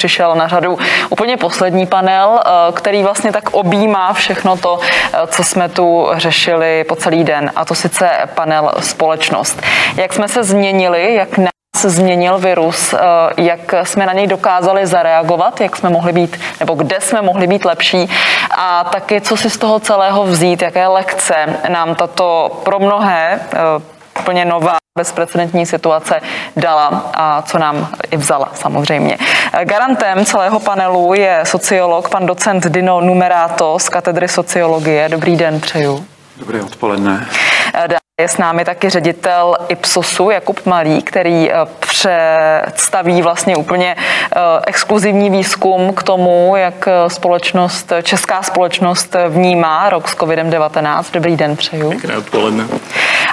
přišel na řadu úplně poslední panel, který vlastně tak objímá všechno to, co jsme tu řešili po celý den, a to sice panel společnost. Jak jsme se změnili, jak na se změnil virus, jak jsme na něj dokázali zareagovat, jak jsme mohli být, nebo kde jsme mohli být lepší a taky, co si z toho celého vzít, jaké lekce nám tato pro mnohé úplně nová bezprecedentní situace dala a co nám i vzala samozřejmě. Garantem celého panelu je sociolog, pan docent Dino Numerato z katedry sociologie. Dobrý den, přeju. Dobré odpoledne. Je s námi taky ředitel Ipsosu Jakub Malý, který eh, představí vlastně úplně eh, exkluzivní výzkum k tomu, jak eh, společnost, česká společnost vnímá rok s COVID-19. Dobrý den, přeju. Pěkné odpoledne.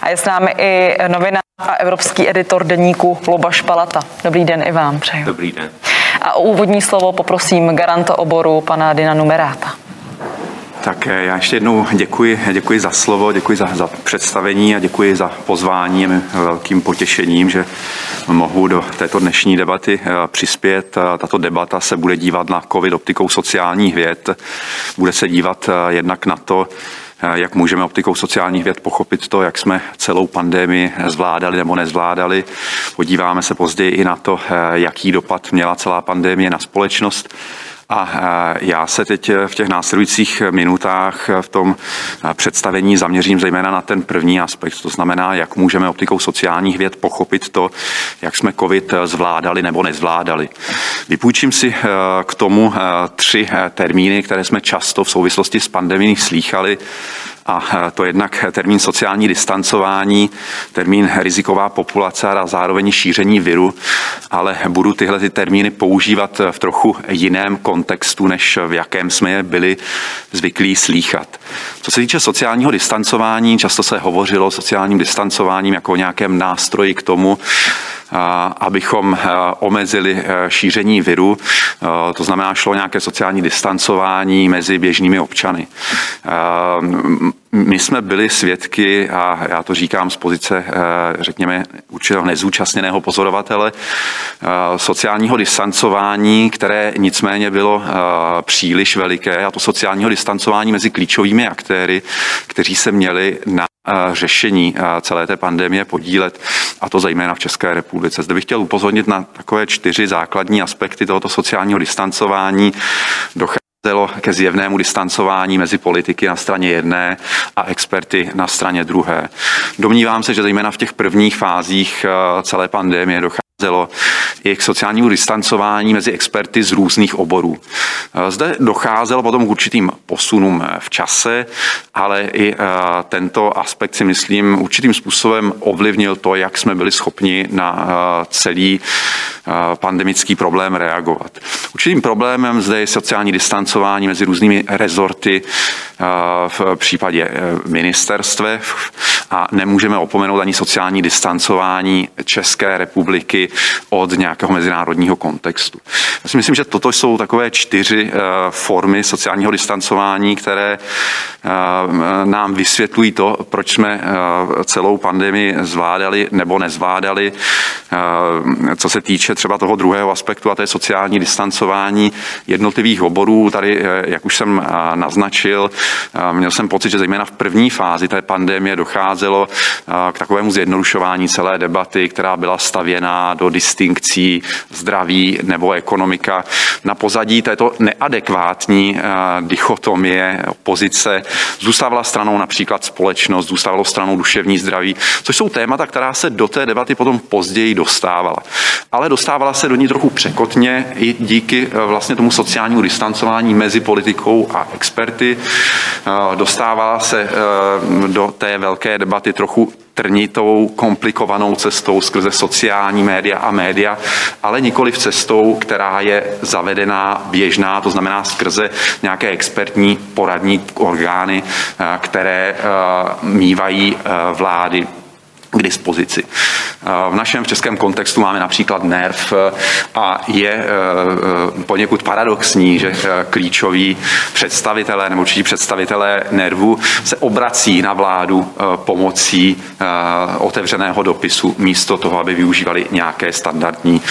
A je s námi i novinář a evropský editor deníku Loba Špalata. Dobrý den i vám, přeju. Dobrý den. A o úvodní slovo poprosím garanta oboru pana Dina Numeráta. Tak eh, já ještě jednou děkuji, děkuji za slovo, děkuji za, za představení a děkuji za pozvání. Je mi velkým potěšením, že mohu do této dnešní debaty eh, přispět. Tato debata se bude dívat na COVID optikou sociálních věd. Bude se dívat eh, jednak na to, jak můžeme optikou sociálních věd pochopit to, jak jsme celou pandemii zvládali nebo nezvládali. Podíváme se později i na to, jaký dopad měla celá pandemie na společnost a já se teď v těch následujících minutách v tom představení zaměřím zejména na ten první aspekt, to znamená, jak můžeme optikou sociálních věd pochopit to, jak jsme COVID zvládali nebo nezvládali. Vypůjčím si k tomu tři termíny, které jsme často v souvislosti s pandemií slýchali a to jednak termín sociální distancování, termín riziková populace a zároveň šíření viru, ale budu tyhle ty termíny používat v trochu jiném kontextu, než v jakém jsme je byli zvyklí slýchat. Co se týče sociálního distancování, často se hovořilo o sociálním distancováním jako o nějakém nástroji k tomu, abychom omezili šíření viru. To znamená, šlo nějaké sociální distancování mezi běžnými občany. My jsme byli svědky, a já to říkám z pozice, řekněme, určitého nezúčastněného pozorovatele, sociálního distancování, které nicméně bylo příliš veliké, a to sociálního distancování mezi klíčovými aktéry, kteří se měli na řešení celé té pandemie podílet, a to zejména v České republice. Zde bych chtěl upozornit na takové čtyři základní aspekty tohoto sociálního distancování. Docházelo ke zjevnému distancování mezi politiky na straně jedné a experty na straně druhé. Domnívám se, že zejména v těch prvních fázích celé pandemie docházelo docházelo i k sociálnímu distancování mezi experty z různých oborů. Zde docházelo potom k určitým posunům v čase, ale i eh, tento aspekt si myslím určitým způsobem ovlivnil to, jak jsme byli schopni na eh, celý eh, pandemický problém reagovat. Určitým problémem zde je sociální distancování mezi různými rezorty v případě ministerstev a nemůžeme opomenout ani sociální distancování České republiky od nějakého mezinárodního kontextu. Já si myslím, že toto jsou takové čtyři eh, formy sociálního distancování, které eh, nám vysvětlují to, proč jsme eh, celou pandemii zvládali nebo nezvládali. Co se týče třeba toho druhého aspektu, a to je sociální distancování jednotlivých oborů, tady, jak už jsem naznačil, měl jsem pocit, že zejména v první fázi té pandemie docházelo k takovému zjednodušování celé debaty, která byla stavěná do distinkcí zdraví nebo ekonomika. Na pozadí této neadekvátní eh, dichotomie, opozice, zůstávala stranou například společnost, zůstávalo stranou duševní zdraví, což jsou témata, která se do té debaty potom později dostávala. Ale dostávala se do ní trochu překotně i díky eh, vlastně tomu sociálnímu distancování mezi politikou a experty. Eh, dostávala se do té velké debaty trochu trnitou, komplikovanou cestou skrze sociální média a média, ale nikoli v cestou, která je zavedená, běžná, to znamená skrze nějaké expertní poradní orgány, eh, které eh, mývají eh, vlády k dispozici. V našem českém kontextu máme například NERV a je poněkud paradoxní, že klíčoví představitelé nebo určití představitelé NERVu se obrací na vládu pomocí otevřeného dopisu místo toho, aby využívali nějaké standardní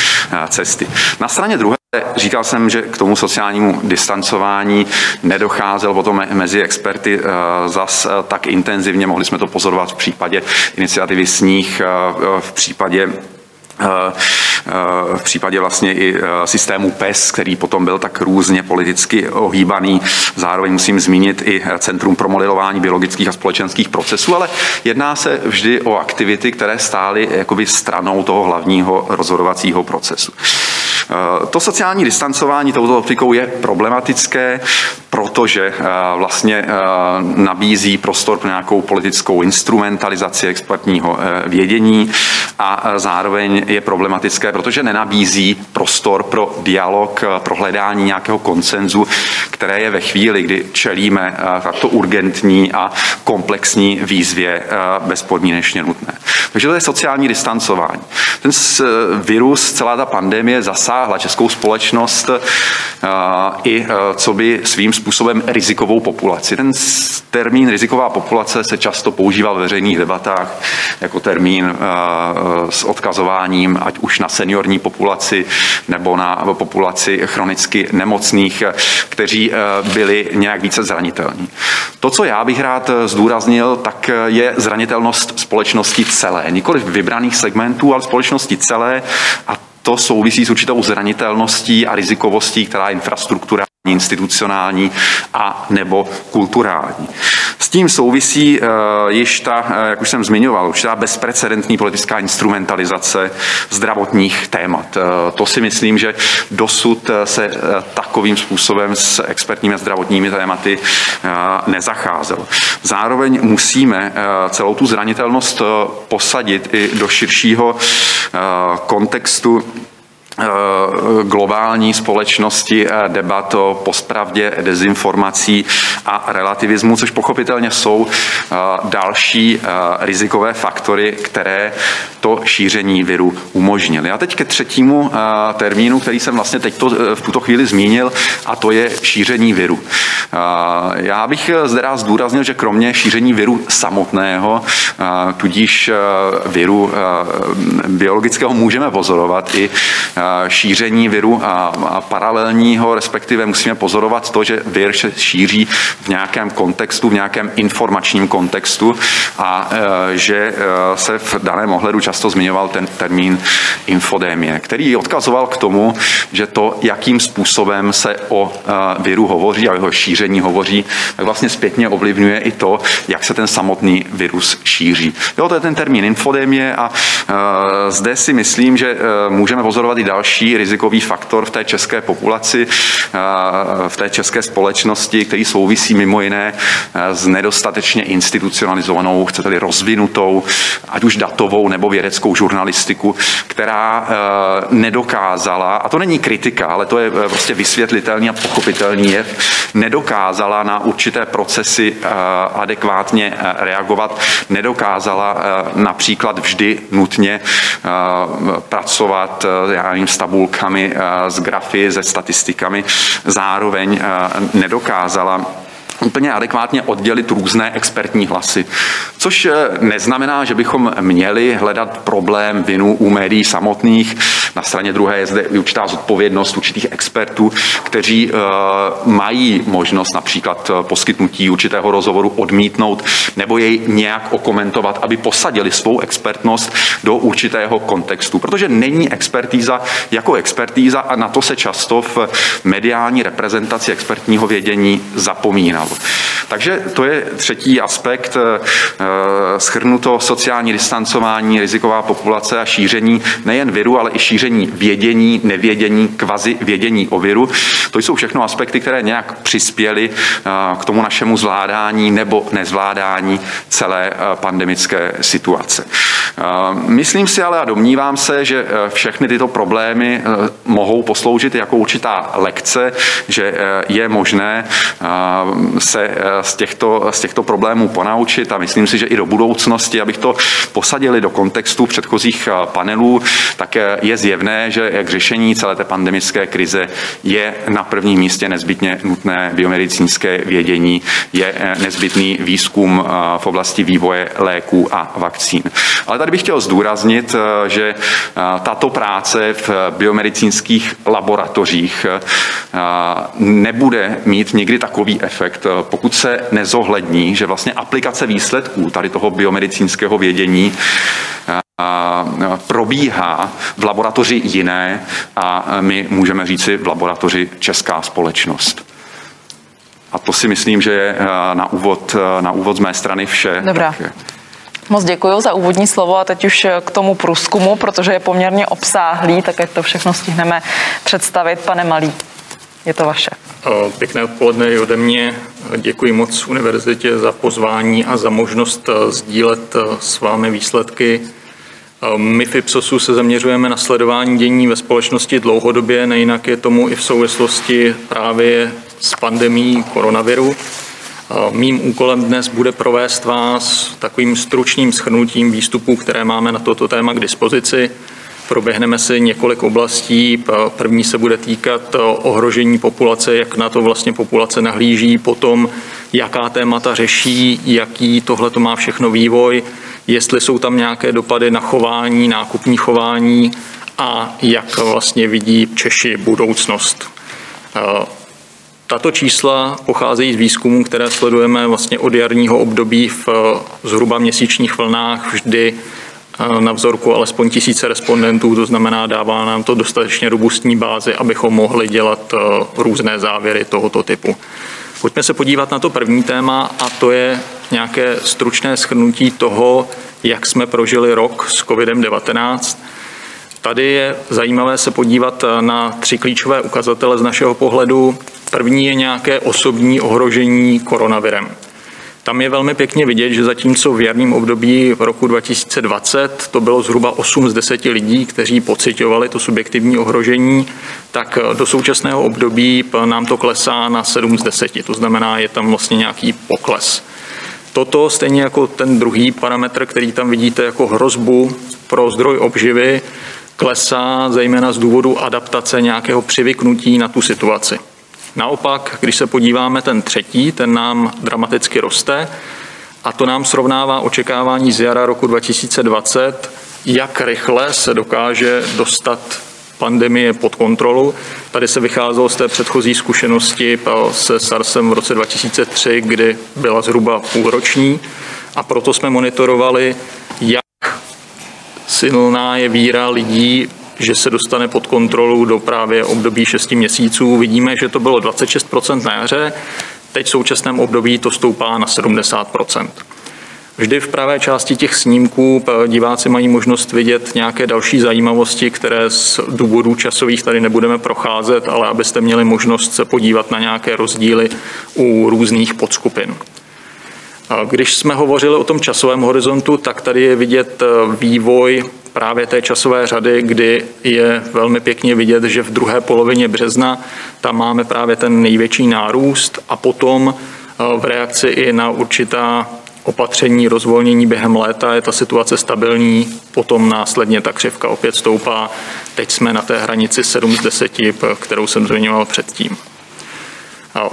cesty. Na straně druhé Říkal jsem, že k tomu sociálnímu distancování nedocházelo potom mezi experty zas tak intenzivně. Mohli jsme to pozorovat v případě iniciativy Sníh, v případě v případě vlastně i systému PES, který potom byl tak různě politicky ohýbaný. Zároveň musím zmínit i Centrum pro modelování biologických a společenských procesů, ale jedná se vždy o aktivity, které stály jakoby stranou toho hlavního rozhodovacího procesu. Eh, to sociální distancování touto optikou je problematické, protože eh, vlastně eh, nabízí prostor pro nějakou politickou instrumentalizaci expertního vědění a zároveň je problematické, protože nenabízí prostor pro dialog, pro hledání nějakého koncenzu, které je ve chvíli, kdy čelíme takto urgentní a komplexní výzvě bezpodmínečně nutné. Takže to je sociální distancování. Ten virus, celá ta pandemie zasáhla českou společnost i co by svým způsobem rizikovou populaci. Ten termín riziková populace se často používal v veřejných debatách jako termín s odkazováním ať už na seniorní populaci nebo na populaci chronicky nemocných, kteří byli nějak více zranitelní. To, co já bych rád zdůraznil, tak je zranitelnost společnosti celé. Nikoli vybraných segmentů, ale společnosti celé a to souvisí s určitou zranitelností a rizikovostí, která infrastruktura institucionální a nebo kulturální. S tím souvisí uh, již ta, uh, jak už jsem zmiňoval, už ta bezprecedentní politická instrumentalizace zdravotních témat. Uh, to si myslím, že dosud se takovým způsobem s expertními zdravotními tématy nezacházelo. Zároveň musíme celou tu zranitelnost posadit i do širšího kontextu Eh, globální společnosti eh, debat o pospravdě, dezinformací a relativismu, což pochopitelně jsou eh, další rizikové faktory, které to šíření viru umožnily. A teď ke třetímu termínu, který jsem vlastně teď to, v tuto chvíli zmínil, a to je šíření viru. Já bych zde rád zdůraznil, že kromě šíření viru samotného, tudíž viru biologického můžeme pozorovat i šíření viru a, paralelního, respektive musíme pozorovat to, že vir se šíří v nějakém kontextu, v nějakém informačním kontextu a e, že e, se v daném ohledu často zmiňoval ten termín infodémie, který odkazoval k tomu, že to, jakým způsobem se o e, viru hovoří a jeho šíření hovoří, tak vlastně zpětně ovlivňuje i to, jak se ten samotný virus šíří. Jo, to je ten termín infodémie a zde si myslím, že můžeme pozorovat i další rizikový faktor v té české populaci, v té české společnosti, který souvisí mimo jiné s nedostatečně institucionalizovanou, chcete-li rozvinutou, ať už datovou nebo vědeckou žurnalistiku, která nedokázala, a to není kritika, ale to je prostě vysvětlitelný a pochopitelný jev, nedokázala na určité procesy adekvátně reagovat, nedokázala například vždy nutně pracovat, já s tabulkami, s grafy, se statistikami, zároveň nedokázala úplně adekvátně oddělit různé expertní hlasy. Což eh, neznamená, že bychom měli hledat problém vinu u médií samotných. Na straně druhé je zde určitá zodpovědnost určitých expertů, kteří uh, mají možnost například eh, poskytnutí určitého rozhovoru odmítnout nebo jej nějak okomentovat, aby posadili svou expertnost do určitého kontextu. Protože není expertíza jako expertíza a na to se často v mediální reprezentaci expertního vědění zapomíná. Takže to je třetí aspekt, eh, schrnuto sociální distancování, riziková populace a šíření nejen viru, ale i šíření vědění, nevědění, kvazi vědění o viru. To jsou všechno aspekty, které nějak přispěly eh, k tomu našemu zvládání nebo nezvládání celé eh, pandemické situace. Myslím si ale a domnívám se, že všechny tyto problémy mohou posloužit jako určitá lekce, že je možné se eh, z těchto, z těchto problémů ponaučit a myslím si, že i do budoucnosti, abych to posadili do kontextu předchozích eh, panelů, tak je zjevné, zjevné, že jak řešení celé té pandemické krize je na prvním místě nezbytně nutné biomedicínské vědění, je nezbytný výzkum v oblasti vývoje léků a vakcín. Ale tady bych chtěl zdůraznit, že tato práce v biomedicínských laboratořích nebude mít nikdy takový efekt, pokud se nezohlední, že vlastně aplikace výsledků tady toho biomedicínského vědění probíhá v laboratoři jiné a my můžeme říci v laboratoři Česká společnost. A to si myslím, že je na úvod, na úvod z mé strany vše. Dobrá. Tak... Moc děkuji za úvodní slovo a teď už k tomu průzkumu, protože je poměrně obsáhlý, tak jak to všechno stihneme představit. Pane Malý, je to vaše. Pěkné odpoledne i ode mě. Děkuji moc univerzitě za pozvání a za možnost sdílet s vámi výsledky my v Ipsosu se zaměřujeme na sledování dění ve společnosti dlouhodobě, nejinak je tomu i v souvislosti právě s pandemí koronaviru. Mým úkolem dnes bude provést vás takovým stručným schrnutím výstupů, které máme na toto téma k dispozici. Proběhneme si několik oblastí. První se bude týkat ohrožení populace, jak na to vlastně populace nahlíží, potom jaká témata řeší, jaký tohle to má všechno vývoj, jestli jsou tam nějaké dopady na chování, nákupní chování a jak vlastně vidí Češi budoucnost. Tato čísla pocházejí z výzkumů, které sledujeme vlastně od jarního období v zhruba měsíčních vlnách vždy na vzorku alespoň tisíce respondentů, to znamená, dává nám to dostatečně robustní bázi, abychom mohli dělat různé závěry tohoto typu. Pojďme se podívat na to první téma a to je nějaké stručné schrnutí toho, jak jsme prožili rok s COVID-19. Tady je zajímavé se podívat na tři klíčové ukazatele z našeho pohledu. První je nějaké osobní ohrožení koronavirem. Tam je velmi pěkně vidět, že zatímco v jarním období v roku 2020 to bylo zhruba 8 z 10 lidí, kteří pocitovali to subjektivní ohrožení, tak do současného období nám to klesá na 7 z 10. To znamená, je tam vlastně nějaký pokles. Toto, stejně jako ten druhý parametr, který tam vidíte jako hrozbu pro zdroj obživy, klesá zejména z důvodu adaptace nějakého přivyknutí na tu situaci. Naopak, když se podíváme ten třetí, ten nám dramaticky roste a to nám srovnává očekávání z jara roku 2020, jak rychle se dokáže dostat pandemie pod kontrolu. Tady se vycházelo z té předchozí zkušenosti se SARSem v roce 2003, kdy byla zhruba půlroční a proto jsme monitorovali, jak silná je víra lidí že se dostane pod kontrolu do právě období 6 měsíců. Vidíme, že to bylo 26% na jaře, teď v současném období to stoupá na 70%. Vždy v pravé části těch snímků diváci mají možnost vidět nějaké další zajímavosti, které z důvodů časových tady nebudeme procházet, ale abyste měli možnost se podívat na nějaké rozdíly u různých podskupin. Když jsme hovořili o tom časovém horizontu, tak tady je vidět e, vývoj právě té časové řady, kdy je velmi pěkně vidět, že v druhé polovině března tam máme právě ten největší nárůst a potom e, v reakci i na určitá opatření rozvolnění během léta je ta situace stabilní, potom následně ta křivka opět stoupá. Teď jsme na té hranici 7 z 10, kterou jsem zmiňoval předtím.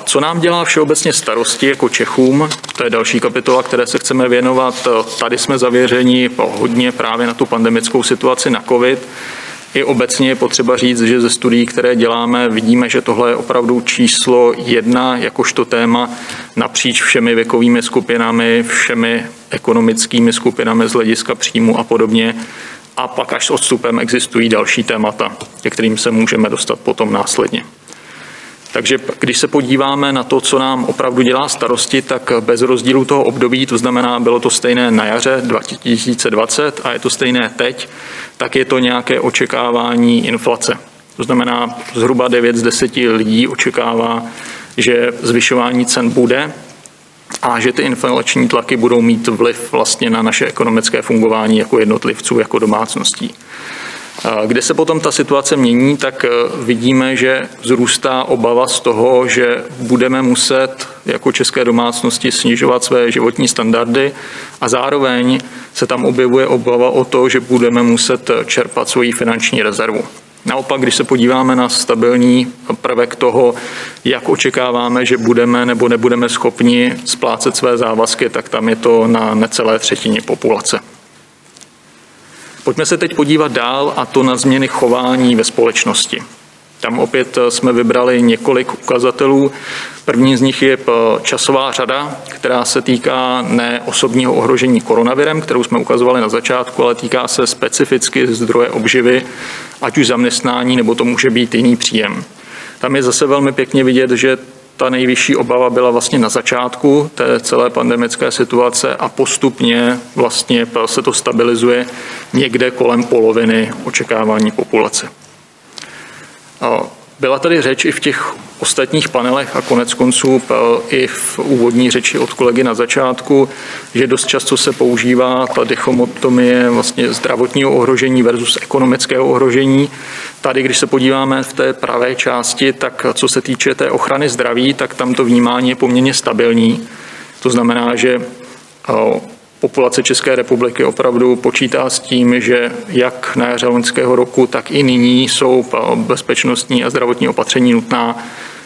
Co nám dělá všeobecně starosti jako Čechům, to je další kapitola, které se chceme věnovat. Tady jsme zavěřeni hodně právě na tu pandemickou situaci na COVID. I obecně je potřeba říct, že ze studií, které děláme, vidíme, že tohle je opravdu číslo jedna, jakožto téma napříč všemi věkovými skupinami, všemi ekonomickými skupinami z hlediska příjmu a podobně. A pak až s odstupem existují další témata, ke kterým se můžeme dostat potom následně. Takže když se podíváme na to, co nám opravdu dělá starosti, tak bez rozdílu toho období, to znamená, bylo to stejné na jaře 2020 a je to stejné teď, tak je to nějaké očekávání inflace. To znamená, zhruba 9 z 10 lidí očekává, že zvyšování cen bude a že ty inflační tlaky budou mít vliv vlastně na naše ekonomické fungování jako jednotlivců, jako domácností. Kde se potom ta situace mění, tak eh, vidíme, že zrůstá obava z toho, že budeme muset jako české domácnosti snižovat své životní standardy a zároveň se tam objevuje obava o to, že budeme muset čerpat svoji finanční rezervu. Naopak, když se podíváme na stabilní prvek toho, jak očekáváme, že budeme nebo nebudeme schopni splácet své závazky, tak tam je to na necelé třetině populace. Pojďme se teď podívat dál a to na změny chování ve společnosti. Tam opět eh, jsme vybrali několik ukazatelů. První z nich je eh, časová řada, která se týká ne osobního ohrožení koronavirem, kterou jsme ukazovali na začátku, ale týká se specificky zdroje obživy, ať už zaměstnání, nebo to může být jiný příjem. Tam je zase velmi pěkně vidět, že ta nejvyšší obava byla vlastně na začátku té celé pandemické situace a postupně vlastně se to stabilizuje někde kolem poloviny očekávání populace. Byla tady řeč i v těch ostatních panelech a konec konců i v úvodní řeči od kolegy na začátku, že dost často se používá ta dichotomie vlastně zdravotního ohrožení versus ekonomického ohrožení. Tady, když se podíváme v té pravé části, tak co se týče té ochrany zdraví, tak tam to vnímání je poměrně stabilní. To znamená, že populace České republiky opravdu počítá s tím, že jak na jaře loňského roku, tak i nyní jsou bezpečnostní a zdravotní opatření nutná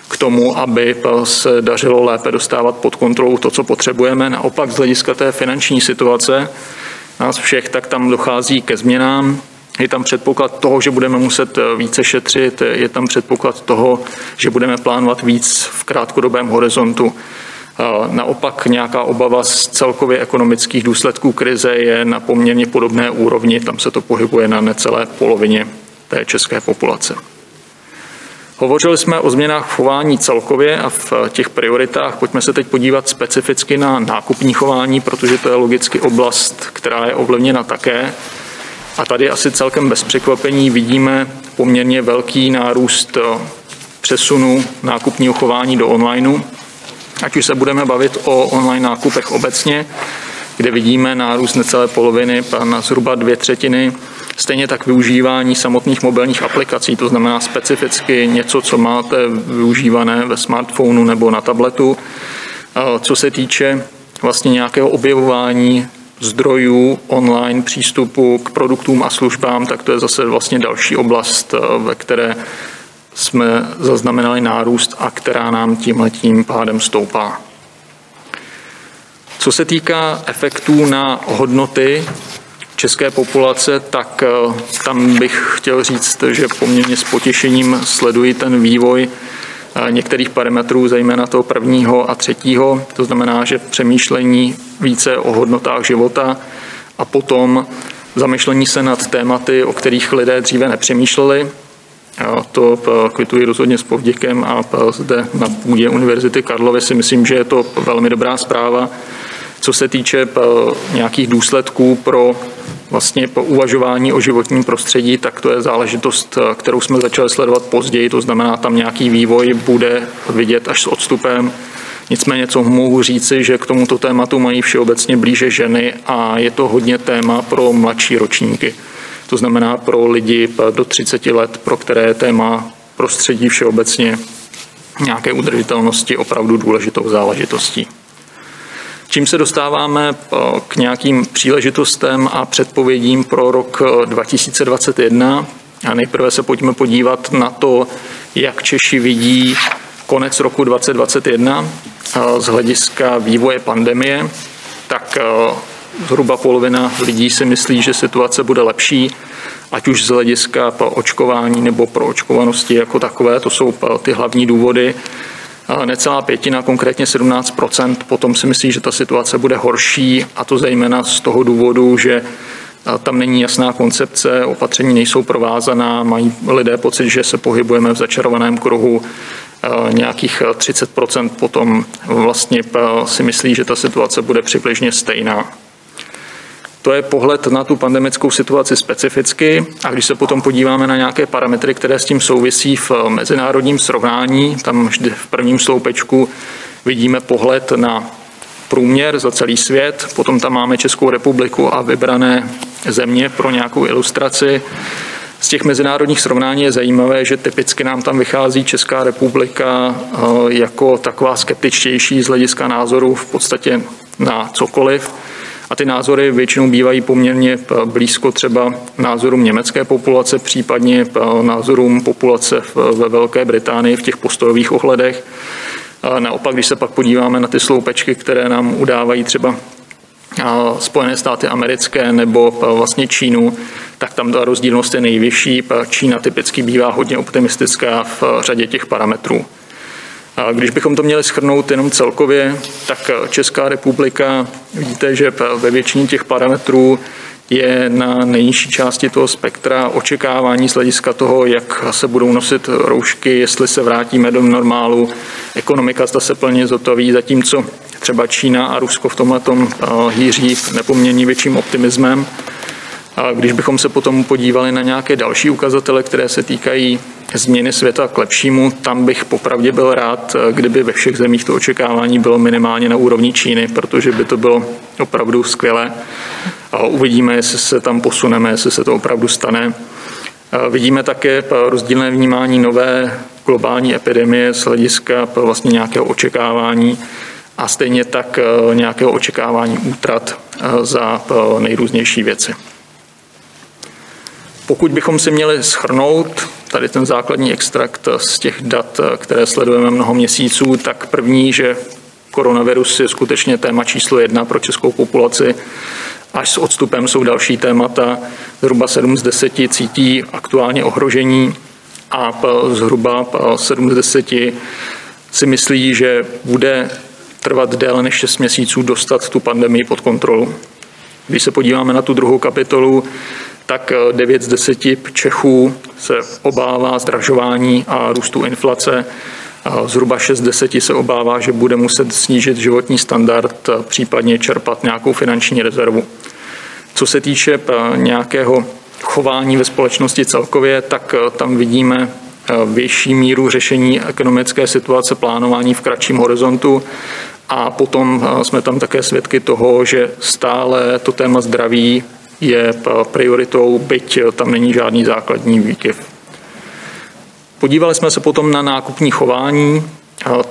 k tomu, aby se dařilo lépe dostávat pod kontrolu to, co potřebujeme. Naopak z hlediska té finanční situace nás všech, tak tam dochází ke změnám. Je tam předpoklad toho, že budeme muset více šetřit, je tam předpoklad toho, že budeme plánovat víc v krátkodobém horizontu. Naopak nějaká obava z celkově ekonomických důsledků krize je na poměrně podobné úrovni, tam se to pohybuje na necelé polovině té české populace. Hovořili jsme o změnách chování celkově a v těch prioritách. Pojďme se teď podívat specificky na nákupní chování, protože to je logicky oblast, která je ovlivněna také. A tady asi celkem bez překvapení vidíme poměrně velký nárůst přesunu nákupního chování do onlineu. Ať už se budeme bavit o online nákupech obecně, kde vidíme nárůst necelé poloviny na zhruba dvě třetiny, Stejně tak využívání samotných mobilních aplikací, to znamená specificky něco, co máte využívané ve smartphonu nebo na tabletu. Co se týče vlastně nějakého objevování zdrojů online přístupu k produktům a službám, tak to je zase vlastně další oblast, ve které jsme zaznamenali nárůst a která nám tímhletím pádem stoupá. Co se týká efektů na hodnoty české populace, tak eh, tam bych chtěl říct, že poměrně s potěšením sleduji ten vývoj eh, některých parametrů, zejména toho prvního a třetího. To znamená, že přemýšlení více o hodnotách života a potom zamyšlení se nad tématy, o kterých lidé dříve nepřemýšleli, to eh, kvituji rozhodně s povděkem a eh, zde na půdě Univerzity Karlovy si myslím, že je to velmi dobrá zpráva. Co se týče eh, nějakých důsledků pro vlastně po uvažování o životním prostředí, tak to je záležitost, kterou jsme začali sledovat později, to znamená, tam nějaký vývoj bude vidět až s odstupem. Nicméně, co mohu říci, že k tomuto tématu mají všeobecně blíže ženy a je to hodně téma pro mladší ročníky. To znamená pro lidi do 30 let, pro které téma prostředí všeobecně nějaké udržitelnosti opravdu důležitou záležitostí. Čím se dostáváme eh, k nějakým příležitostem a předpovědím pro rok 2021. Eh, a nejprve se pojďme podívat na to, jak Češi vidí konec roku 2021 eh, z hlediska vývoje pandemie. Tak zhruba polovina lidí si myslí, že situace bude lepší, ať už z hlediska očkování nebo pro očkovanosti jako takové, to jsou ty hlavní důvody. Necelá pětina, konkrétně 17% potom si myslí, že ta situace bude horší, a to zejména z toho důvodu, že tam není jasná koncepce, opatření nejsou provázaná, mají lidé pocit, že se pohybujeme v začarovaném kruhu, nějakých 30% potom vlastně si myslí, že ta situace bude přibližně stejná. To je pohled na tu pandemickou situaci specificky a když se potom podíváme na nějaké parametry, které s tím souvisí v mezinárodním srovnání, tam vždy v prvním sloupečku vidíme pohled na průměr za celý svět, potom tam máme Českou republiku a vybrané země pro nějakou ilustraci. Z těch mezinárodních srovnání je zajímavé, že typicky nám tam vychází Česká republika jako taková skeptičtější z hlediska názoru v podstatě na cokoliv. A ty názory většinou bývají poměrně blízko třeba názorům německé populace, případně názorům populace ve Velké Británii v těch postojových ohledech. Naopak, když se pak podíváme na ty sloupečky, které nám udávají třeba Spojené státy americké nebo vlastně Čínu, tak tam ta rozdílnost je nejvyšší. Čína typicky bývá hodně optimistická v řadě těch parametrů. Když bychom to měli schrnout jenom celkově, tak Česká republika, vidíte, že ve většině těch parametrů je na nejnižší části toho spektra očekávání z hlediska toho, jak se budou nosit roušky, jestli se vrátíme do normálu, ekonomika zda se plně zotaví, zatímco třeba Čína a Rusko v tomhle hýří nepoměrně větším optimismem. A když bychom se potom podívali na nějaké další ukazatele, které se týkají změny světa k lepšímu, tam bych popravdě byl rád, kdyby ve všech zemích to očekávání bylo minimálně na úrovni Číny, protože by to bylo opravdu skvělé. A uvidíme, jestli se tam posuneme, jestli se to opravdu stane. Vidíme také rozdílné vnímání nové globální epidemie z hlediska vlastně nějakého očekávání a stejně tak nějakého očekávání útrat za nejrůznější věci. Pokud bychom si měli schrnout tady ten základní extrakt z těch dat, které sledujeme mnoho měsíců, tak první, že koronavirus je skutečně téma číslo jedna pro českou populaci. Až s odstupem jsou další témata. Zhruba 7 z 10 cítí aktuálně ohrožení a zhruba 7 z 10 si myslí, že bude trvat déle než 6 měsíců dostat tu pandemii pod kontrolu. Když se podíváme na tu druhou kapitolu, tak 9 z 10 Čechů se obává zdražování a růstu inflace. Zhruba 6 z 10 se obává, že bude muset snížit životní standard, případně čerpat nějakou finanční rezervu. Co se týče nějakého chování ve společnosti celkově, tak tam vidíme větší míru řešení ekonomické situace, plánování v kratším horizontu. A potom jsme tam také svědky toho, že stále to téma zdraví je prioritou, byť tam není žádný základní výkyv. Podívali jsme se potom na nákupní chování.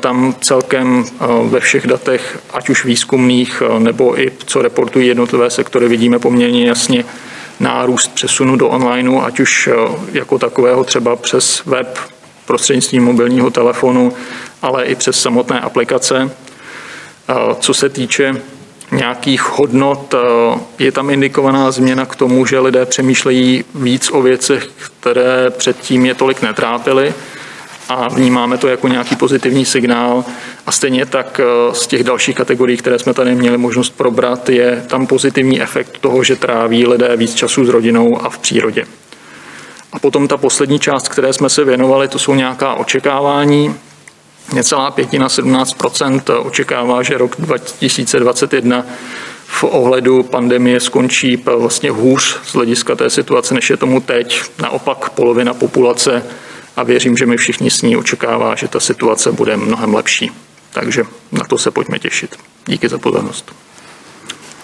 Tam celkem ve všech datech, ať už výzkumných, nebo i co reportují jednotlivé sektory, vidíme poměrně jasně nárůst přesunu do onlineu, ať už jako takového třeba přes web, prostřednictvím mobilního telefonu, ale i přes samotné aplikace. Co se týče nějakých hodnot. Eh, je tam indikovaná změna k tomu, že lidé přemýšlejí víc o věcech, které předtím je tolik netrápily a vnímáme to jako nějaký pozitivní signál. A stejně tak eh, z těch dalších kategorií, které jsme tady měli možnost probrat, je tam pozitivní efekt toho, že tráví lidé víc času s rodinou a v přírodě. A potom ta poslední část, které jsme se věnovali, to jsou nějaká očekávání. Necelá pětina, 17% očekává, že rok 2021 v ohledu pandemie skončí vlastně hůř z hlediska té situace, než je tomu teď. Naopak polovina populace a věřím, že my všichni s ní očekává, že ta situace bude mnohem lepší. Takže na to se pojďme těšit. Díky za pozornost.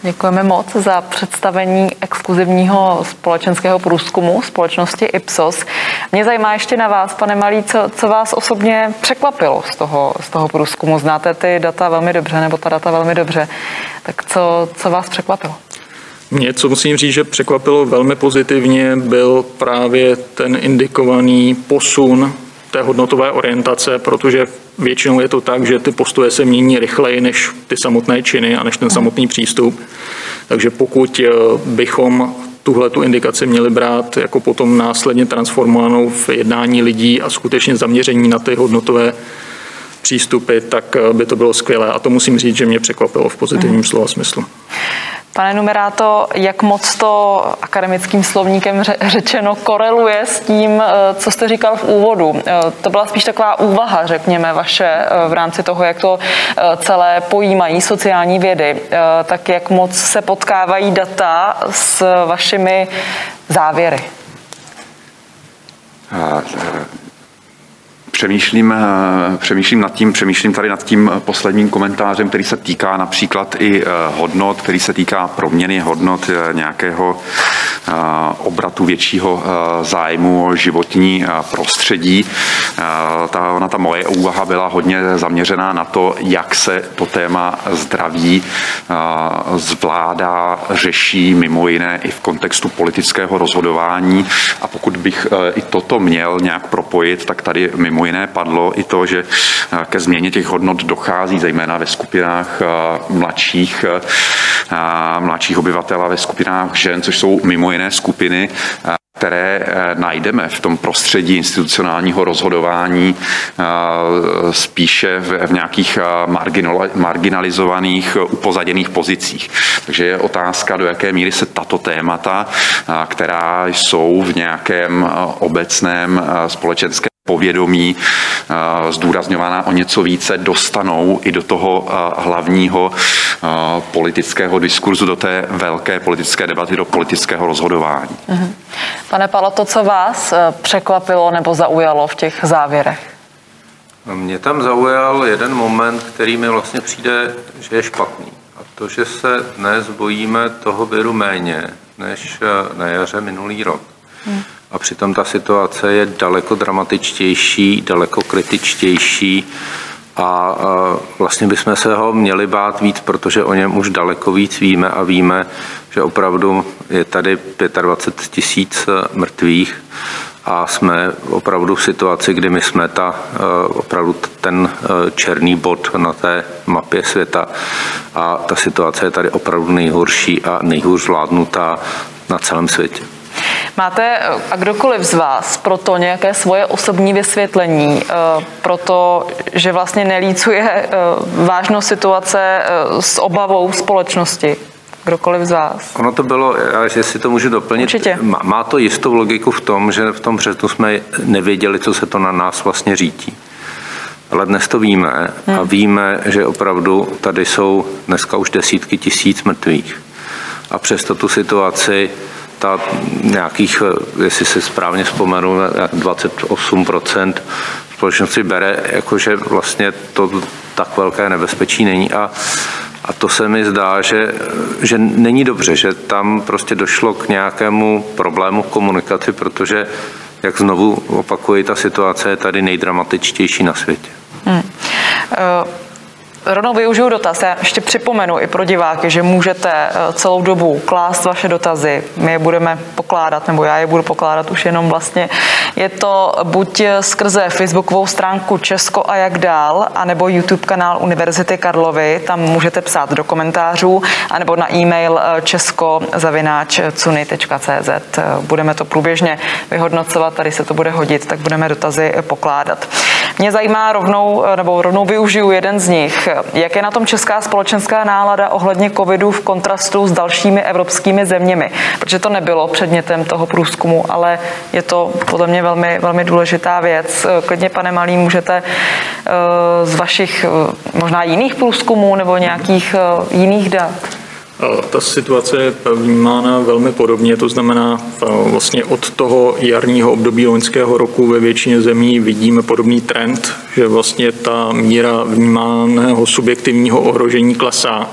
Děkujeme moc za představení exkluzivního společenského průzkumu společnosti Ipsos. Mě zajímá ještě na vás, pane Malý, co, co vás osobně překvapilo z toho, z toho průzkumu. Znáte ty data velmi dobře, nebo ta data velmi dobře. Tak co, co vás překvapilo? Mě, co musím říct, že překvapilo velmi pozitivně, byl právě ten indikovaný posun té hodnotové orientace, protože většinou je to tak, že ty postoje se mění rychleji než ty samotné činy a než ten samotný přístup. Takže pokud eh, bychom tuhle tu indikaci měli brát jako potom následně transformovanou v jednání lidí a skutečně zaměření na ty hodnotové přístupy, tak eh, by to bylo skvělé. A to musím říct, že mě překvapilo v pozitivním mm. slova smyslu. Pane Numeráto, jak moc to akademickým slovníkem řečeno koreluje s tím, eh, co jste říkal v úvodu? Eh, to byla spíš taková úvaha, řekněme, vaše eh, v rámci toho, jak to celé pojímají sociální vědy. Tak jak moc se potkávají data s vašimi závěry? Přemýšlím, přemýšlím nad tím, přemýšlím tady nad tím posledním komentářem, který se týká například i hodnot, který se týká proměny hodnot nějakého obratu většího zájmu o životní prostředí. Ta, ona, ta moje úvaha byla hodně zaměřená na to, jak se to téma zdraví zvládá, řeší mimo jiné i v kontextu politického rozhodování. A pokud bych i toto měl nějak propojit, tak tady mimo jiné padlo i to, že ke změně těch hodnot dochází zejména ve skupinách mladších, mladších obyvatel a ve skupinách žen, což jsou mimo jiné skupiny, které eh, najdeme v tom prostředí institucionálního rozhodování eh, spíše v nějakých eh, marginalizovaných, upozaděných pozicích. Takže je otázka, do jaké míry se tato témata, která jsou v nějakém obecném společenském povědomí zdůrazňovaná o něco více, dostanou i do toho hlavního politického diskurzu, do té velké politické debaty, do politického rozhodování. Mhm. Pane Palo, to, co vás e, překvapilo nebo zaujalo v těch závěrech? Mě tam zaujal jeden moment, který mi vlastně přijde, že je špatný. A to, že se dnes bojíme toho viru méně než e, na jaře minulý rok. Hmm. A přitom ta situace je daleko dramatičtější, daleko kritičtější. A vlastně bychom se ho měli bát víc, protože o něm už daleko víc víme a víme, že opravdu je tady 25 tisíc e, mrtvých. A jsme opravdu v situaci, kdy my jsme ta, e, opravdu ten e, černý bod na té mapě světa. A ta situace je tady opravdu nejhorší a nejhůř zvládnutá na celém světě. Máte a kdokoliv z vás proto nějaké svoje osobní vysvětlení, eh, proto, že vlastně nelícuje eh, vážnost situace eh, s obavou společnosti? Kdokoliv z vás. Ono to bylo, že si to můžu doplnit, Určitě. má to jistou logiku v tom, že v tom březnu jsme nevěděli, co se to na nás vlastně řítí. Ale dnes to víme hmm. a víme, že opravdu tady jsou dneska už desítky tisíc mrtvých. A přesto tu situaci ta nějakých, eh, jestli si správně vzpomenu, 28% společnosti bere, jakože vlastně to tak velké nebezpečí není a a to se mi zdá, že, že není dobře, že tam prostě došlo k nějakému problému v komunikaci, protože, jak znovu opakuji, ta situace je tady nejdramatičtější na světě. Hmm. Uh... Rovnou využiju dotaz. Já ještě připomenu i pro diváky, že můžete eh, celou dobu klást vaše dotazy. My je budeme pokládat, nebo já je budu pokládat už jenom vlastně. Je to buď skrze facebookovou stránku Česko a jak dál, anebo YouTube kanál Univerzity Karlovy. Tam můžete psát do komentářů, anebo na e-mail eh, česko-cuny.cz. Budeme to průběžně vyhodnocovat, tady se to bude hodit, tak budeme dotazy pokládat. Mě zajímá rovnou, eh, nebo rovnou využiju jeden z nich. Jak je na tom česká společenská nálada ohledně covidu v kontrastu s dalšími evropskými zeměmi? Protože to nebylo předmětem toho průzkumu, ale je to podle mě velmi, velmi důležitá věc. Eh, klidně, pane Malý, můžete eh, z vašich možná jiných průzkumů nebo nějakých jiných dat ta situace je vnímána velmi podobně, to znamená vlastně od toho jarního období loňského roku ve většině zemí vidíme podobný trend, že vlastně ta míra vnímaného subjektivního ohrožení klesá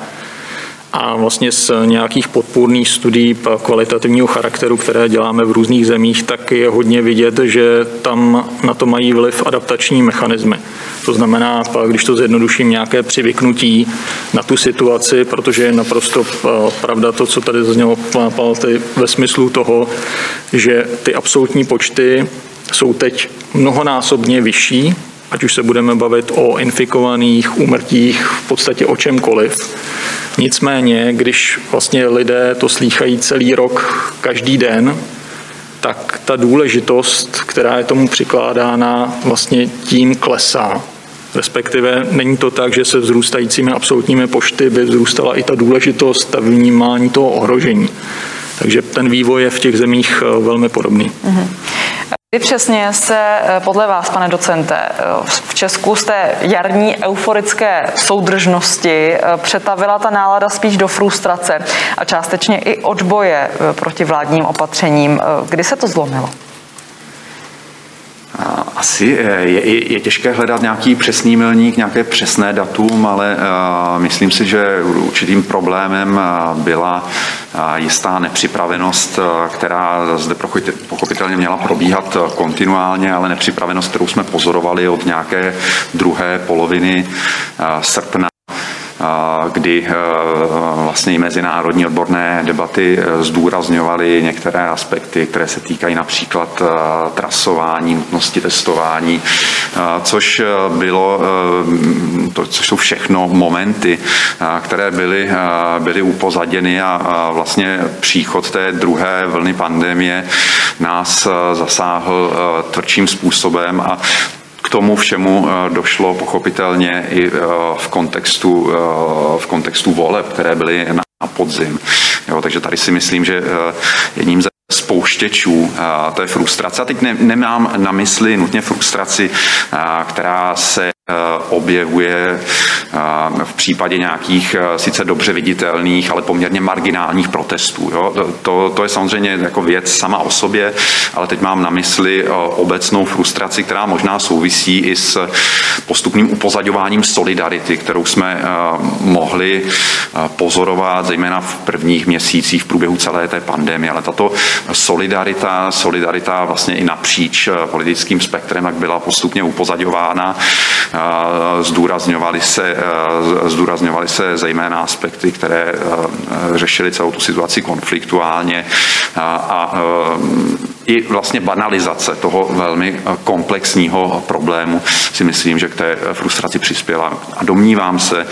a vlastně z nějakých podpůrných studií kvalitativního charakteru, které děláme v různých zemích, tak je hodně vidět, že tam na to mají vliv adaptační mechanismy. To znamená, když to zjednoduším, nějaké přivyknutí na tu situaci, protože je naprosto pravda to, co tady zaznělo ve smyslu toho, že ty absolutní počty jsou teď mnohonásobně vyšší, ať už se budeme bavit o infikovaných, úmrtích, v podstatě o čemkoliv. Nicméně, když vlastně lidé to slýchají celý rok, každý den, tak ta důležitost, která je tomu přikládána, vlastně tím klesá. Respektive není to tak, že se vzrůstajícími absolutními počty by vzrůstala i ta důležitost a vnímání toho ohrožení. Takže ten vývoj je v těch zemích eh, velmi podobný. Mm-hmm. Kdy přesně se eh, podle vás, pane docente, eh, v Česku z té jarní euforické soudržnosti eh, přetavila ta nálada spíš do frustrace a částečně i odboje proti vládním opatřením? Kdy se to zlomilo? Asi eh, je, je těžké hledat nějaký přesný milník, nějaké přesné datum, ale uh, myslím si, že určitým problémem uh, byla jistá nepřipravenost, která zde pochopitelně měla probíhat kontinuálně, ale nepřipravenost, kterou jsme pozorovali od nějaké druhé poloviny srpna kdy eh, vlastně i mezinárodní odborné debaty eh, zdůrazňovaly některé aspekty, které se týkají například eh, trasování, nutnosti testování, což bylo, to, což jsou všechno momenty, které byly, byly upozaděny a vlastně příchod té druhé vlny pandemie nás zasáhl tvrdším způsobem a k tomu všemu eh, došlo pochopitelně i eh, v kontextu, eh, v kontextu voleb, které byly na podzim. Jo, takže tady si myslím, že jedním ze spouštěčů té frustrace. A teď ne, nemám na mysli nutně frustraci, která se objevuje v případě nějakých sice dobře viditelných, ale poměrně marginálních protestů. Jo? To, to je samozřejmě jako věc sama o sobě, ale teď mám na mysli obecnou frustraci, která možná souvisí i s postupným upozaďováním solidarity, kterou jsme mohli pozorovat, zejména v prvních měsících v průběhu celé té pandemie. Ale tato solidarita, solidarita vlastně i napříč politickým spektrem, jak byla postupně upozaďována, zdůrazňovaly se, zdůrazňovaly se zejména aspekty, které řešily celou tu situaci konfliktuálně a, a i vlastně banalizace toho velmi komplexního problému si myslím, že k té frustraci přispěla. A domnívám se,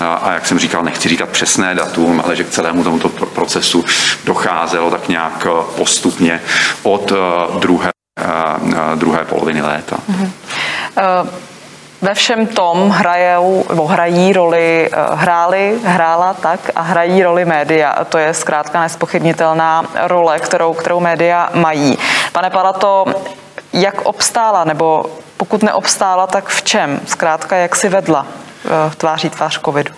a jak jsem říkal, nechci říkat přesné datum, ale že k celému tomuto procesu docházelo tak nějak postupně od druhé, druhé poloviny léta. Mm-hmm. Uh ve všem tom hrajou, nebo hrají roli, eh, hráli, hrála tak a hrají roli média. To je zkrátka nespochybnitelná role, kterou, kterou média mají. Pane Palato, jak obstála, nebo pokud neobstála, tak v čem? Zkrátka, jak si vedla eh, tváří tvář covidu?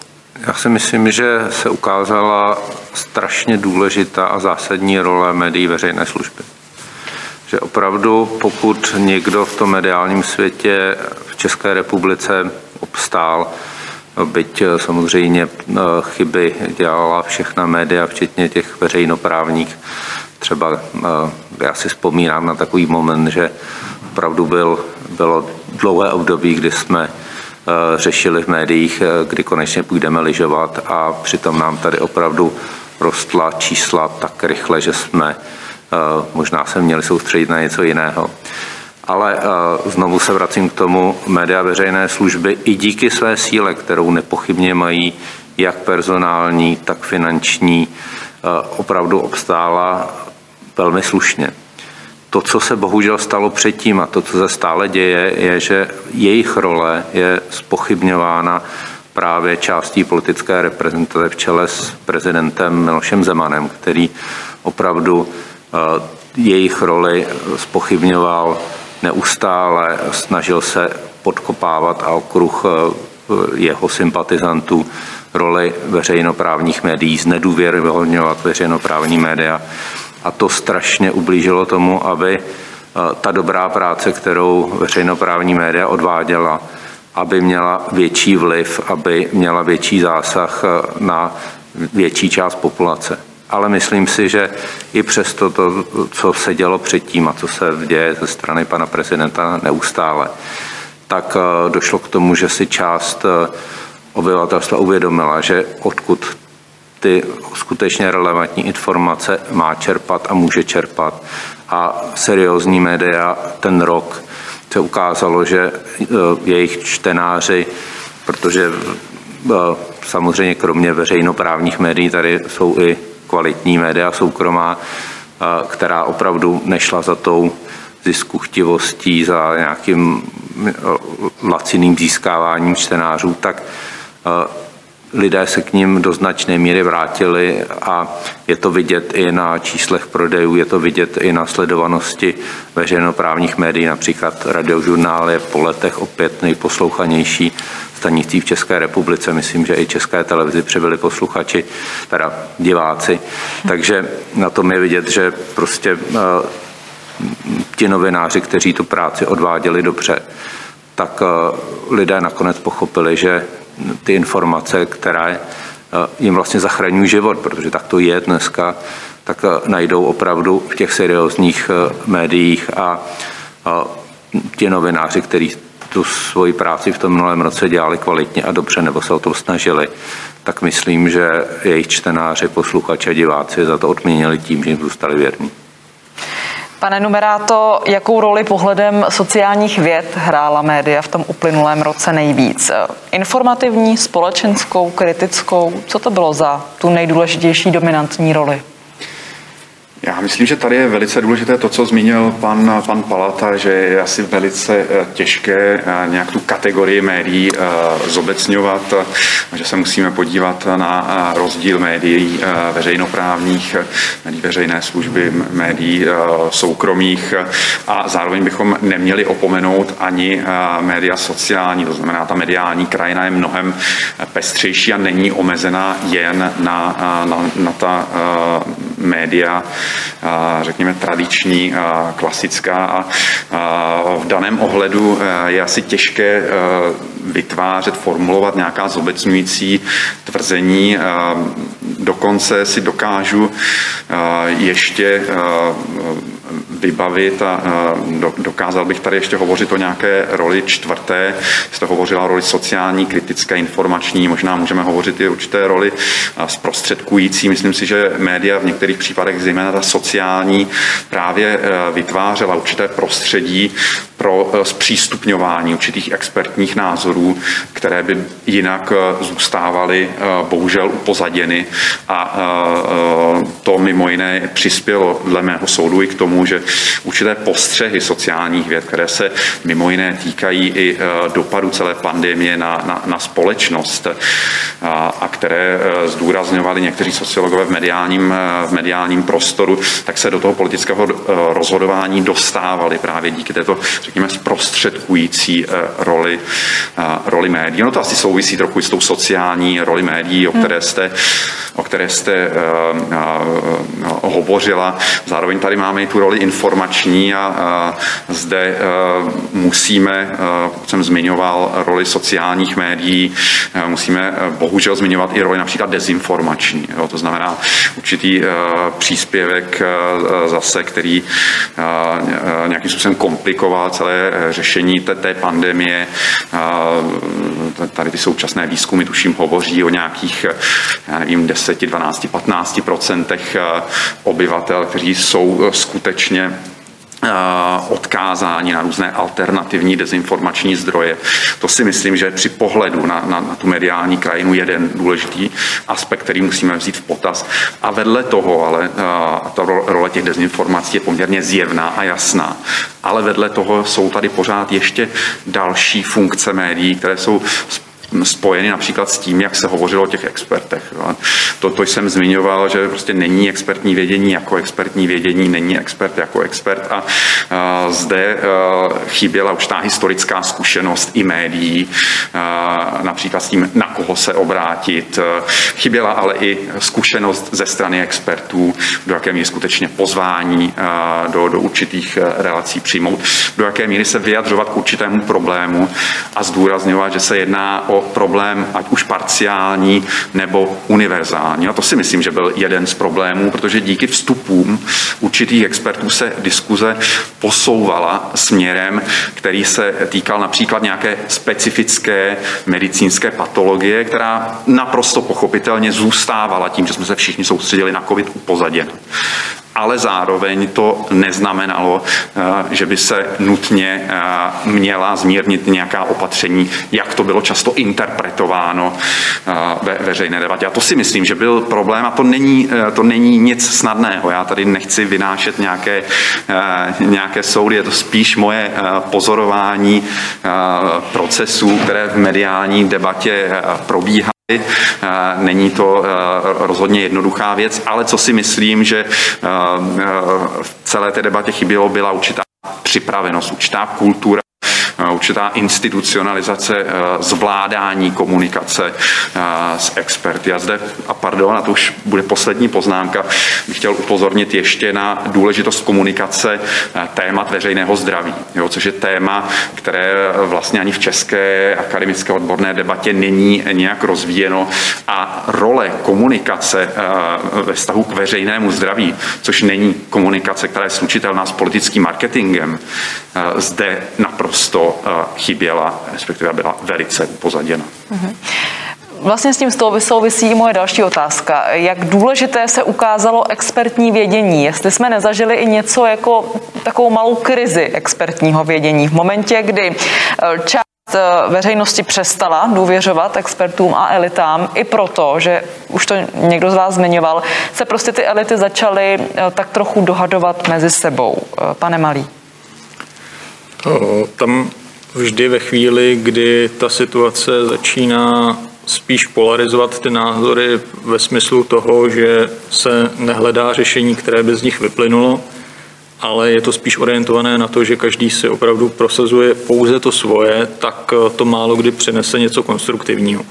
Já si myslím, že se ukázala strašně důležitá a zásadní role médií veřejné služby že opravdu pokud někdo v tom mediálním světě v České republice obstál, byť eh, samozřejmě eh, chyby dělala všechna média, včetně těch veřejnoprávních. Třeba eh, já si vzpomínám na takový moment, že opravdu byl, bylo dlouhé období, kdy jsme řešili v médiích, kdy konečně půjdeme lyžovat a přitom nám tady opravdu rostla čísla tak rychle, že jsme možná se měli soustředit na něco jiného. Ale eh, znovu se vracím k tomu, média veřejné služby i díky své síle, kterou nepochybně mají jak personální, tak finanční, eh, opravdu obstála velmi slušně. To, co se bohužel stalo předtím a to, co se stále děje, je, že jejich role je spochybňována právě částí politické reprezentace v čele s prezidentem Milošem Zemanem, který opravdu jejich roli spochybňoval neustále, snažil se podkopávat a okruh e, jeho sympatizantů roli veřejnoprávních médií, znedůvěryhodňovat veřejnoprávní média. A to strašně ublížilo tomu, aby e, ta dobrá práce, kterou veřejnoprávní média odváděla, aby měla větší vliv, aby měla větší zásah na větší část populace ale myslím si, že i přesto to, co se dělo předtím a co se děje ze strany pana prezidenta neustále, tak eh, došlo k tomu, že si část eh, obyvatelstva uvědomila, že odkud ty skutečně relevantní informace má čerpat a může čerpat. A seriózní média ten rok se ukázalo, že eh, jejich čtenáři, protože samozřejmě kromě veřejnoprávních médií tady jsou i kvalitní média soukromá, která opravdu nešla za tou ziskuchtivostí, za nějakým laciným získáváním čtenářů, tak lidé se k ním do značné míry vrátili a je to vidět i na číslech prodejů, je to vidět i na sledovanosti veřejnoprávních médií, například radiožurnál je po letech opět nejposlouchanější stanicí v České republice. Myslím, že i České televizi přibyli posluchači, teda diváci. Takže na tom je vidět, že prostě eh, ti novináři, kteří tu práci odváděli dobře, tak lidé nakonec pochopili, že ty informace, které jim vlastně zachraňují život, protože tak to je dneska, tak najdou opravdu v těch seriózních médiích a ti novináři, kteří tu svoji práci v tom minulém roce dělali kvalitně a dobře, nebo se o to snažili, tak myslím, že jejich čtenáři, posluchači a diváci za to odměnili tím, že jim zůstali věrní. Pane Numeráto, jakou roli pohledem sociálních věd hrála média v tom uplynulém roce nejvíc? Informativní, společenskou, kritickou? Co to bylo za tu nejdůležitější dominantní roli? Já myslím, že tady je velice důležité to, co zmínil pan, pan Palata, že je asi velice eh, těžké eh, nějak tu kategorii médií eh, zobecňovat, že se musíme podívat na rozdíl médií veřejnoprávních, médií veřejné služby, médií soukromých a zároveň bychom neměli opomenout ani média sociální, to znamená, ta mediální krajina je mnohem pestřejší a není omezená jen na, na, na ta média, řekněme, tradiční, klasická a v daném ohledu e, je asi těžké e, vytvářet, formulovat nějaká zobecňující tvrzení. E, dokonce si dokážu ještě vybavit a dokázal bych tady ještě hovořit o nějaké roli čtvrté. Jste hovořila o roli sociální, kritické, informační, možná můžeme hovořit i o určité roli zprostředkující. Myslím si, že média v některých případech, zejména ta sociální, právě e, vytvářela určité prostředí pro e, zpřístupňování určitých expertních názorů, které by jinak e, zůstávaly bohužel upozaděny. A to mimo jiné přispělo dle mého soudu i k tomu, že určité postřehy sociálních věd, které se mimo jiné týkají i dopadu celé pandemie na, na, na společnost a, a které zdůrazňovali někteří sociologové v mediálním, v mediálním prostoru, tak se do toho politického rozhodování dostávali právě díky této, řekněme, zprostředkující roli, roli médií. No to asi souvisí trochu s tou sociální roli médií, o které jste, o které jste uh, hovořila. Zároveň tady máme i tu roli informační a, zde musíme, pokud jsem zmiňoval roli sociálních médií, musíme bohužel zmiňovat i roli například dezinformační. Jo, to znamená určitý příspěvek zase, který nějakým způsobem komplikoval celé řešení té, té pandemie. Tady ty současné výzkumy, tuším, hovoří o nějakých, já nevím, 10, 12, 15 procentech obyvatel, kteří jsou skutečně eh, odkázání na různé alternativní dezinformační zdroje. To si myslím, že při pohledu na, na, na tu mediální krajinu jeden důležitý aspekt, který musíme vzít v potaz. A vedle toho, ale eh, ta role těch dezinformací je poměrně zjevná a jasná. Ale vedle toho jsou tady pořád ještě další funkce médií, které jsou spojeny například s tím, jak se hovořilo o těch expertech. To, jsem zmiňoval, že prostě není expertní vědění jako expertní vědění, není expert jako expert a, a zde a, chyběla už ta historická zkušenost i médií, a, například s tím, na koho se obrátit. Chyběla ale i zkušenost ze strany expertů, do jaké míry skutečně pozvání do, do určitých relací přijmout, do jaké míry se vyjadřovat k určitému problému a zdůrazňovat, že se jedná o problém ať už parciální nebo univerzální. A to si myslím, že byl jeden z problémů, protože díky vstupům určitých expertů se diskuze posouvala směrem, který se týkal například nějaké specifické medicínské patologie, která naprosto pochopitelně zůstávala tím, že jsme se všichni soustředili na COVID upozaděna ale zároveň to neznamenalo, eh, že by se nutně eh, měla zmírnit nějaká opatření, jak to bylo často interpretováno eh, ve veřejné debatě. A to si myslím, že byl problém a to není, to není nic snadného. Já tady nechci vynášet nějaké, nějaké soudy, je to spíš moje pozorování procesů, které v mediální debatě probíhají Není to rozhodně jednoduchá věc, ale co si myslím, že v celé té debatě chybělo, byla určitá připravenost, určitá kultura určitá institucionalizace zvládání komunikace s experty. A zde, a pardon, a to už bude poslední poznámka, bych chtěl upozornit ještě na důležitost komunikace témat veřejného zdraví, jo, což je téma, které vlastně ani v české akademické odborné debatě není nějak rozvíjeno a role komunikace ve vztahu k veřejnému zdraví, což není komunikace, která je slučitelná s politickým marketingem, zde naprosto chyběla, respektive byla velice upozaděna. Mm-hmm. Vlastně s tím souvisí i moje další otázka. Jak důležité se ukázalo expertní vědění? Jestli jsme nezažili i něco jako takovou malou krizi expertního vědění v momentě, kdy eh, část eh, veřejnosti přestala důvěřovat expertům a elitám i proto, že už to někdo z vás zmiňoval, se prostě ty elity začaly eh, tak trochu dohadovat mezi sebou. Pane Malý. O, tam vždy ve chvíli, kdy ta situace začíná spíš polarizovat ty názory ve smyslu toho, že se nehledá řešení, které by z nich vyplynulo, ale je to spíš orientované na to, že každý si opravdu prosazuje pouze to svoje, tak to málo kdy přinese něco konstruktivního.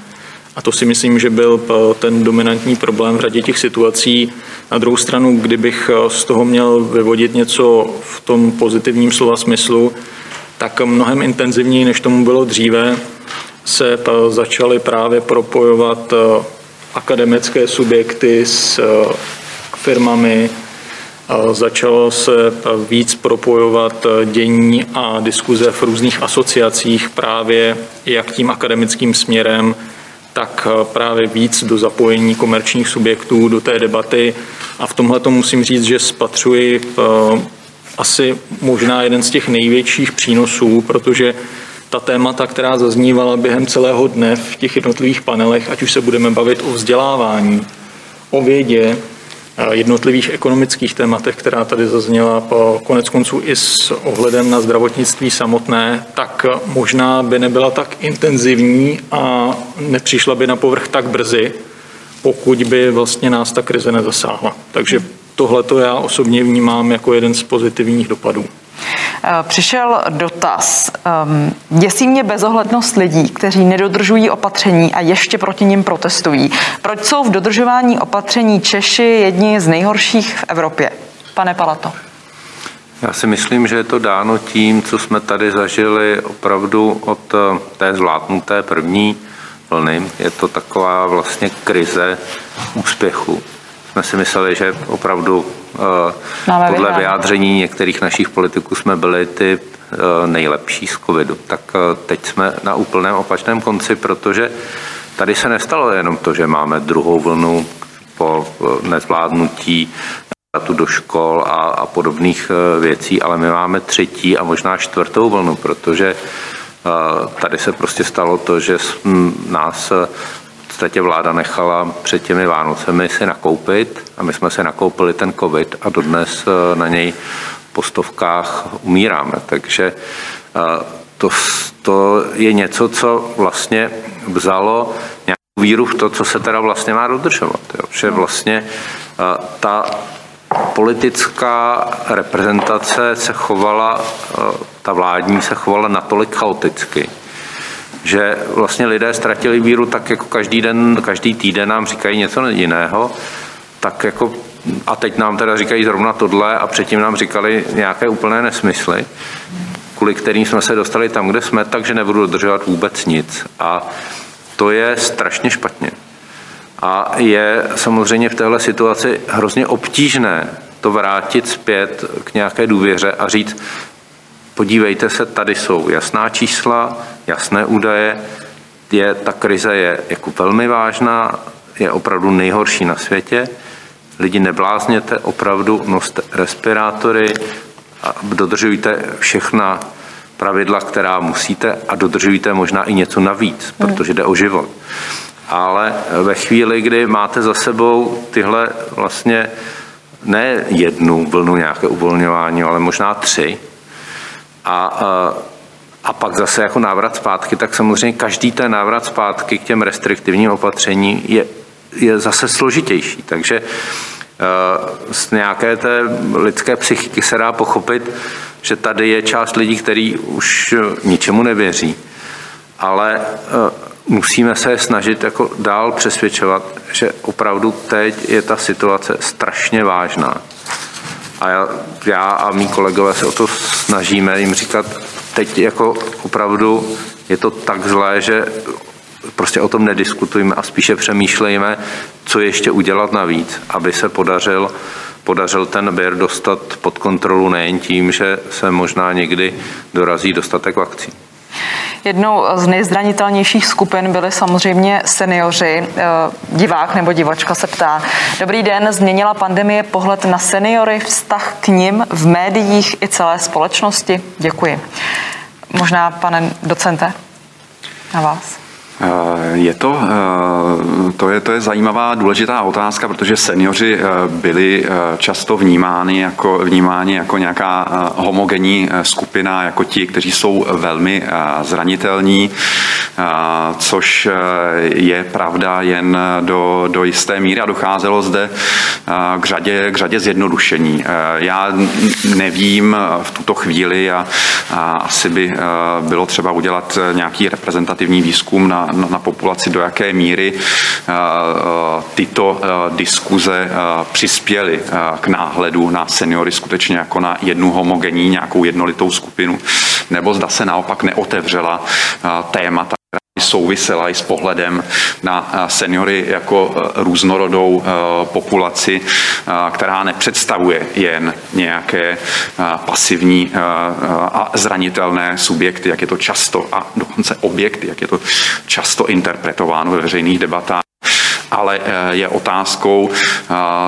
A to si myslím, že byl ten dominantní problém v řadě těch situací. Na druhou stranu, kdybych z toho měl vyvodit něco v tom pozitivním slova smyslu, tak mnohem intenzivněji, než tomu bylo dříve, se začaly právě propojovat eh, akademické subjekty s eh, firmami, začalo se víc propojovat eh, dění a diskuze v různých asociacích právě jak tím akademickým směrem, tak právě víc do zapojení komerčních subjektů do té debaty. A v tomhle to musím říct, že spatřuji asi možná jeden z těch největších přínosů, protože ta témata, která zaznívala během celého dne v těch jednotlivých panelech, ať už se budeme bavit o vzdělávání, o vědě, jednotlivých ekonomických tématech, která tady zazněla po konec konců i s ohledem na zdravotnictví samotné, tak možná by nebyla tak intenzivní a nepřišla by na povrch tak brzy, pokud by vlastně nás ta krize nezasáhla. Takže tohle to já osobně vnímám jako jeden z pozitivních dopadů. Eh, přišel dotaz. Ehm, děsí mě bezohlednost lidí, kteří nedodržují opatření a ještě proti nim protestují. Proč jsou v dodržování opatření Češi jedni z nejhorších v Evropě? Pane Palato. Já si myslím, že je to dáno tím, co jsme tady zažili opravdu od eh, té zvládnuté první vlny. Je to taková vlastně krize úspěchu. Jsme si mysleli, že opravdu Eh, Máme podle vyhrát. vyjádření některých našich politiků jsme byli ty eh, nejlepší z covidu. Tak eh, teď jsme na úplném opačném konci, protože tady se nestalo jenom to, že máme druhou vlnu po nezvládnutí tu do škol a, a podobných věcí, ale my máme třetí a možná čtvrtou vlnu, protože tady se prostě stalo to, že nás podstatě vláda nechala před těmi Vánocemi si nakoupit a my jsme si nakoupili ten covid a dodnes eh, na něj po stovkách umíráme. Takže eh, to, to je něco, co vlastně vzalo nějakou víru v to, co se teda vlastně má dodržovat. Jo? Že vlastně eh, ta politická reprezentace se chovala, ta vládní se chovala natolik chaoticky, že vlastně lidé ztratili víru tak jako každý den, každý týden nám říkají něco jiného, tak jako a teď nám teda říkají zrovna tohle a předtím nám říkali nějaké úplné nesmysly, kvůli kterým jsme se dostali tam, kde jsme, takže nebudu dodržovat vůbec nic. A to je strašně špatně. A je samozřejmě v téhle situaci hrozně obtížné to vrátit zpět k nějaké důvěře a říct, podívejte se, tady jsou jasná čísla, jasné údaje, je, ta krize je jako velmi vážná, je opravdu nejhorší na světě. Lidi neblázněte, opravdu noste respirátory, a dodržujte všechna pravidla, která musíte a dodržujte možná i něco navíc, hmm. protože jde o život. Ale ve chvíli, kdy máte za sebou tyhle vlastně ne jednu vlnu nějaké uvolňování, ale možná tři, a, a pak zase jako návrat zpátky, tak samozřejmě každý ten návrat zpátky k těm restriktivním opatřením je, je zase složitější. Takže z nějaké té lidské psychiky se dá pochopit, že tady je část lidí, kteří už ničemu nevěří, ale musíme se snažit jako dál přesvědčovat, že opravdu teď je ta situace strašně vážná. A já, já a mý kolegové se o to snažíme jim říkat, teď jako opravdu je to tak zlé, že prostě o tom nediskutujeme a spíše přemýšlejme, co ještě udělat navíc, aby se podařil, podařil ten bir dostat pod kontrolu nejen tím, že se možná někdy dorazí dostatek vakcín. Jednou z nejzranitelnějších skupin byly samozřejmě seniori. Eh, divák nebo divačka se ptá. Dobrý den, změnila pandemie pohled na seniory, vztah k nim v médiích i celé společnosti? Děkuji. Možná, pane docente, na vás. Eh, je to, eh, to je, to je zajímavá, důležitá otázka, protože seniori eh, byli často vnímáni jako, vnímáni jako nějaká homogenní skupina, jako ti, kteří jsou velmi zranitelní, což je pravda jen do, do jisté míry a docházelo zde k řadě, k řadě zjednodušení. Já nevím v tuto chvíli a, a asi by bylo třeba udělat nějaký reprezentativní výzkum na, na, na populaci, do jaké míry eh, eh, tyto eh, diskuze přispěly k náhledu na seniory skutečně jako na jednu homogenní, nějakou jednolitou skupinu, nebo zda se naopak neotevřela témata souvisela i s pohledem na seniory jako různorodou populaci, která nepředstavuje jen nějaké pasivní a zranitelné subjekty, jak je to často, a dokonce objekty, jak je to často interpretováno ve veřejných debatách, ale je otázkou,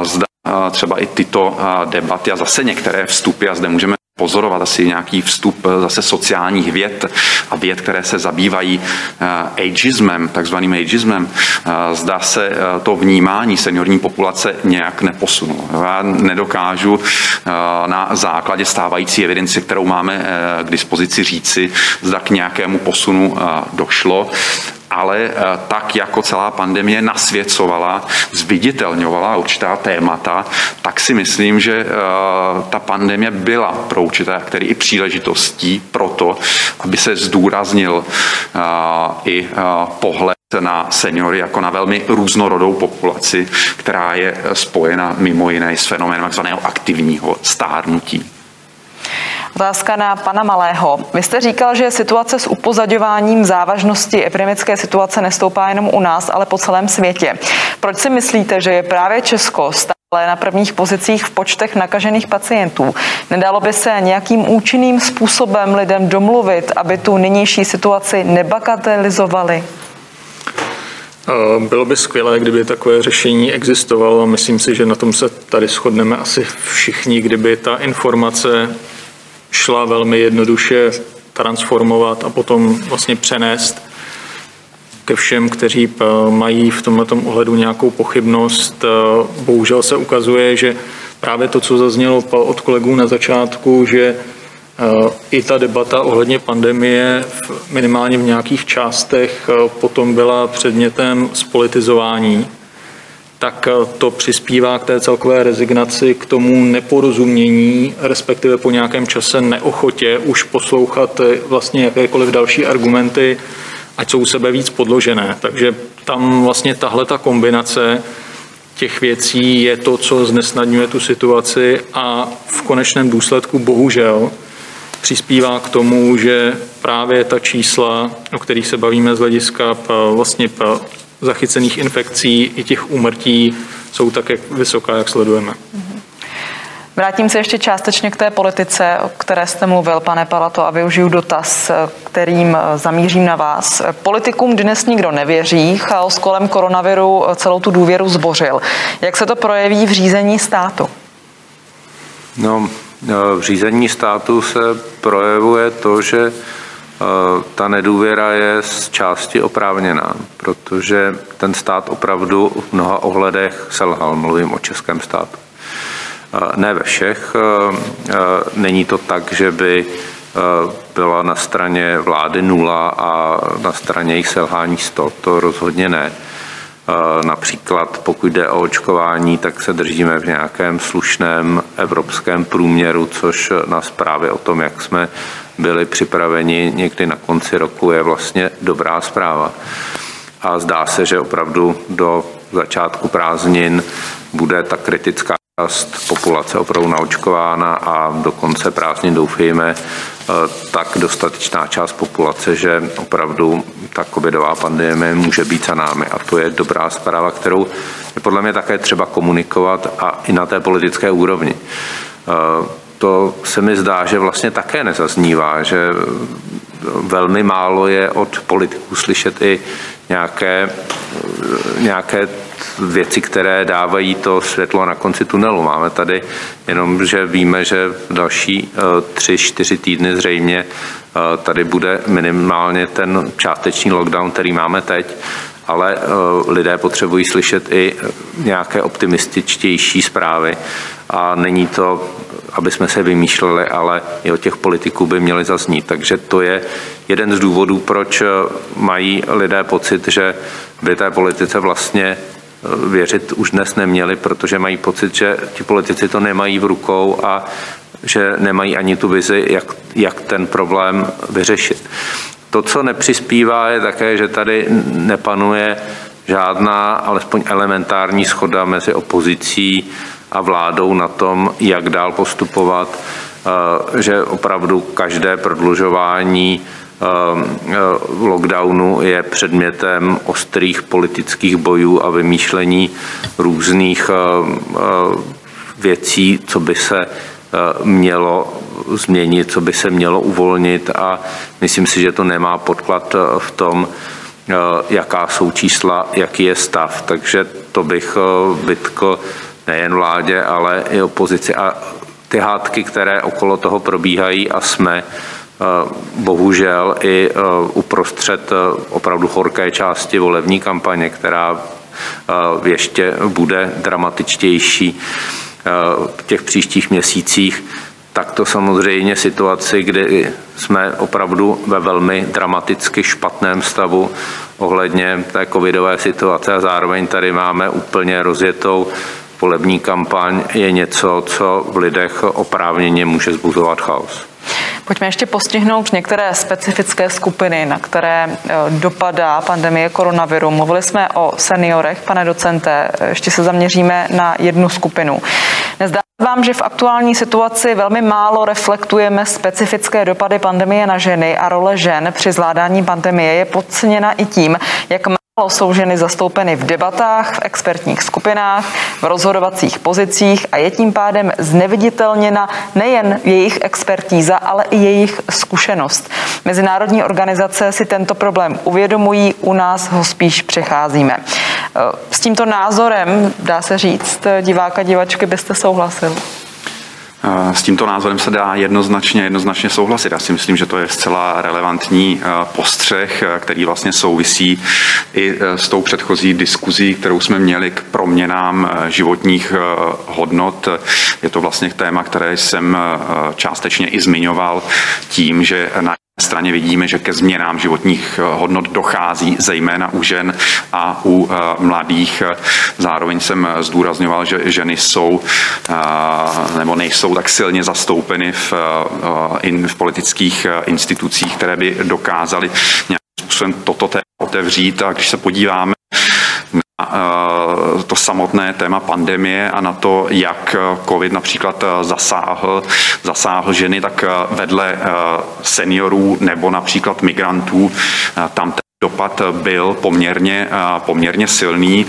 zda třeba i tyto debaty a zase některé vstupy, a zde můžeme pozorovat asi nějaký vstup eh, zase sociálních věd a věd, které se zabývají eh, ageismem, takzvaným ageismem. Eh, zdá se to vnímání seniorní populace nějak neposunulo. Já nedokážu na základě stávající evidence, kterou máme k dispozici říci, zda k nějakému posunu došlo ale eh, tak jako celá pandemie nasvěcovala, zviditelňovala určitá témata, tak si myslím, že eh, ta pandemie byla pro určité který i příležitostí pro to, aby se zdůraznil eh, i pohled na seniory jako na velmi různorodou populaci, která je spojena mimo jiné s fenoménem takzvaného aktivního stárnutí. Otázka na pana Malého. Vy jste říkal, že situace s upozaďováním závažnosti epidemické situace nestoupá jenom u nás, ale po celém světě. Proč si myslíte, že je právě Česko stále na prvních pozicích v počtech nakažených pacientů? Nedalo by se nějakým účinným způsobem lidem domluvit, aby tu nynější situaci nebakatelizovali? Eh, bylo by skvělé, kdyby takové řešení existovalo myslím si, že na tom se tady shodneme asi všichni, kdyby ta informace šla velmi jednoduše transformovat a potom vlastně přenést ke všem, kteří eh, mají v tomto ohledu nějakou pochybnost. Eh, bohužel se ukazuje, že právě to, co zaznělo od kolegů na začátku, že eh, i ta debata ohledně pandemie minimálně v nějakých částech potom byla předmětem spolitizování tak eh, to přispívá k té celkové rezignaci, k tomu neporozumění, respektive po nějakém čase neochotě už poslouchat eh, vlastně jakékoliv další argumenty, ať jsou u sebe víc podložené. Takže tam vlastně tahle ta kombinace těch věcí je to, co znesnadňuje tu situaci a v konečném důsledku bohužel přispívá k tomu, že právě ta čísla, o kterých se bavíme z hlediska eh, vlastně zachycených infekcí i těch úmrtí jsou tak jak vysoká, jak sledujeme. Vrátím se ještě částečně k té politice, o které jste mluvil, pane Palato, a využiju dotaz, kterým zamířím na vás. Politikům dnes nikdo nevěří, chaos kolem koronaviru celou tu důvěru zbořil. Jak se to projeví v řízení státu? No, v řízení státu se projevuje to, že Eh, ta nedůvěra je z části oprávněná, protože ten stát opravdu v mnoha ohledech selhal. Mluvím o českém státu. Eh, ne ve všech. Eh, není to tak, že by byla na straně vlády nula a na straně jejich selhání 100. To rozhodně ne. Například pokud jde o očkování, tak se držíme v nějakém slušném evropském průměru, což na zprávě o tom, jak jsme byli připraveni někdy na konci roku, je vlastně dobrá zpráva. A zdá se, že opravdu do začátku prázdnin bude ta kritická část populace opravdu naočkována a do konce prázdnin doufejme eh, tak dostatečná část populace, že opravdu ta covidová pandemie může být za námi. A to je dobrá zpráva, kterou je podle mě také třeba komunikovat a i na té politické úrovni. To se mi zdá, že vlastně také nezaznívá, že velmi málo je od politiků slyšet i nějaké, nějaké věci, které dávají to světlo na konci tunelu. Máme tady jenom, že víme, že další eh, tři, čtyři týdny zřejmě eh, tady bude minimálně ten částečný lockdown, který máme teď, ale eh, lidé potřebují slyšet i nějaké optimističtější zprávy a není to, aby jsme se vymýšleli, ale i od těch politiků by měly zaznít. Takže to je jeden z důvodů, proč mají lidé pocit, že by té politice vlastně věřit už dnes neměli, protože mají pocit, že ti politici to nemají v rukou a že nemají ani tu vizi, jak, jak ten problém vyřešit. To, co nepřispívá, je také, že tady nepanuje žádná, alespoň elementární schoda mezi opozicí a vládou na tom, jak dál postupovat, eh, že opravdu každé prodlužování Ehm, eh, lockdownu je předmětem ostrých politických bojů a vymýšlení různých eh, věcí, co by se eh, mělo změnit, co by se mělo uvolnit a myslím si, že to nemá podklad v tom, jaká jsou čísla, jaký je stav. Takže to bych vytkl nejen vládě, ale i opozici. A ty hádky, které okolo toho probíhají a jsme, Eh, bohužel i eh, uprostřed eh, opravdu horké části volební kampaně, která ještě bude dramatičtější v těch příštích měsících, tak to samozřejmě situaci, kdy jsme opravdu ve velmi dramaticky špatném stavu ohledně té covidové situace a zároveň tady máme úplně rozjetou volební kampaň, je něco, co v lidech oprávněně může zbuzovat chaos. Pojďme ještě postihnout některé specifické skupiny, na které e, dopadá pandemie koronaviru. Mluvili jsme o seniorech, pane docente, ještě se zaměříme na jednu skupinu. Nezdá vám, že v aktuální situaci velmi málo reflektujeme specifické dopady pandemie na ženy a role žen při zvládání pandemie je podceněna i tím, jak jsou ženy zastoupeny v debatách, v expertních skupinách, v rozhodovacích pozicích a je tím pádem zneviditelněna nejen jejich expertíza, ale i jejich zkušenost. Mezinárodní organizace si tento problém uvědomují, u nás ho spíš přecházíme. S tímto názorem, dá se říct, diváka, divačky byste souhlasil? S tímto názorem se dá jednoznačně, jednoznačně souhlasit. Já si myslím, že to je zcela relevantní eh, postřeh, eh, který vlastně souvisí i eh, s tou předchozí diskuzí, kterou jsme měli k proměnám životních hodnot. Je to vlastně téma, které jsem částečně i zmiňoval tím, že na straně vidíme, že ke změnám životních eh, hodnot dochází zejména u žen a u eh, mladých. Zároveň jsem zdůrazňoval, že ženy jsou eh, nebo nejsou tak silně zastoupeny v, v politických institucích, které by dokázaly nějakým způsobem toto téma otevřít. A když se podíváme Eh, to samotné téma pandemie a na to, jak COVID například eh, zasáhl, zasáhl ženy, tak eh, vedle seniorů nebo například migrantů tam dopad byl poměrně, poměrně silný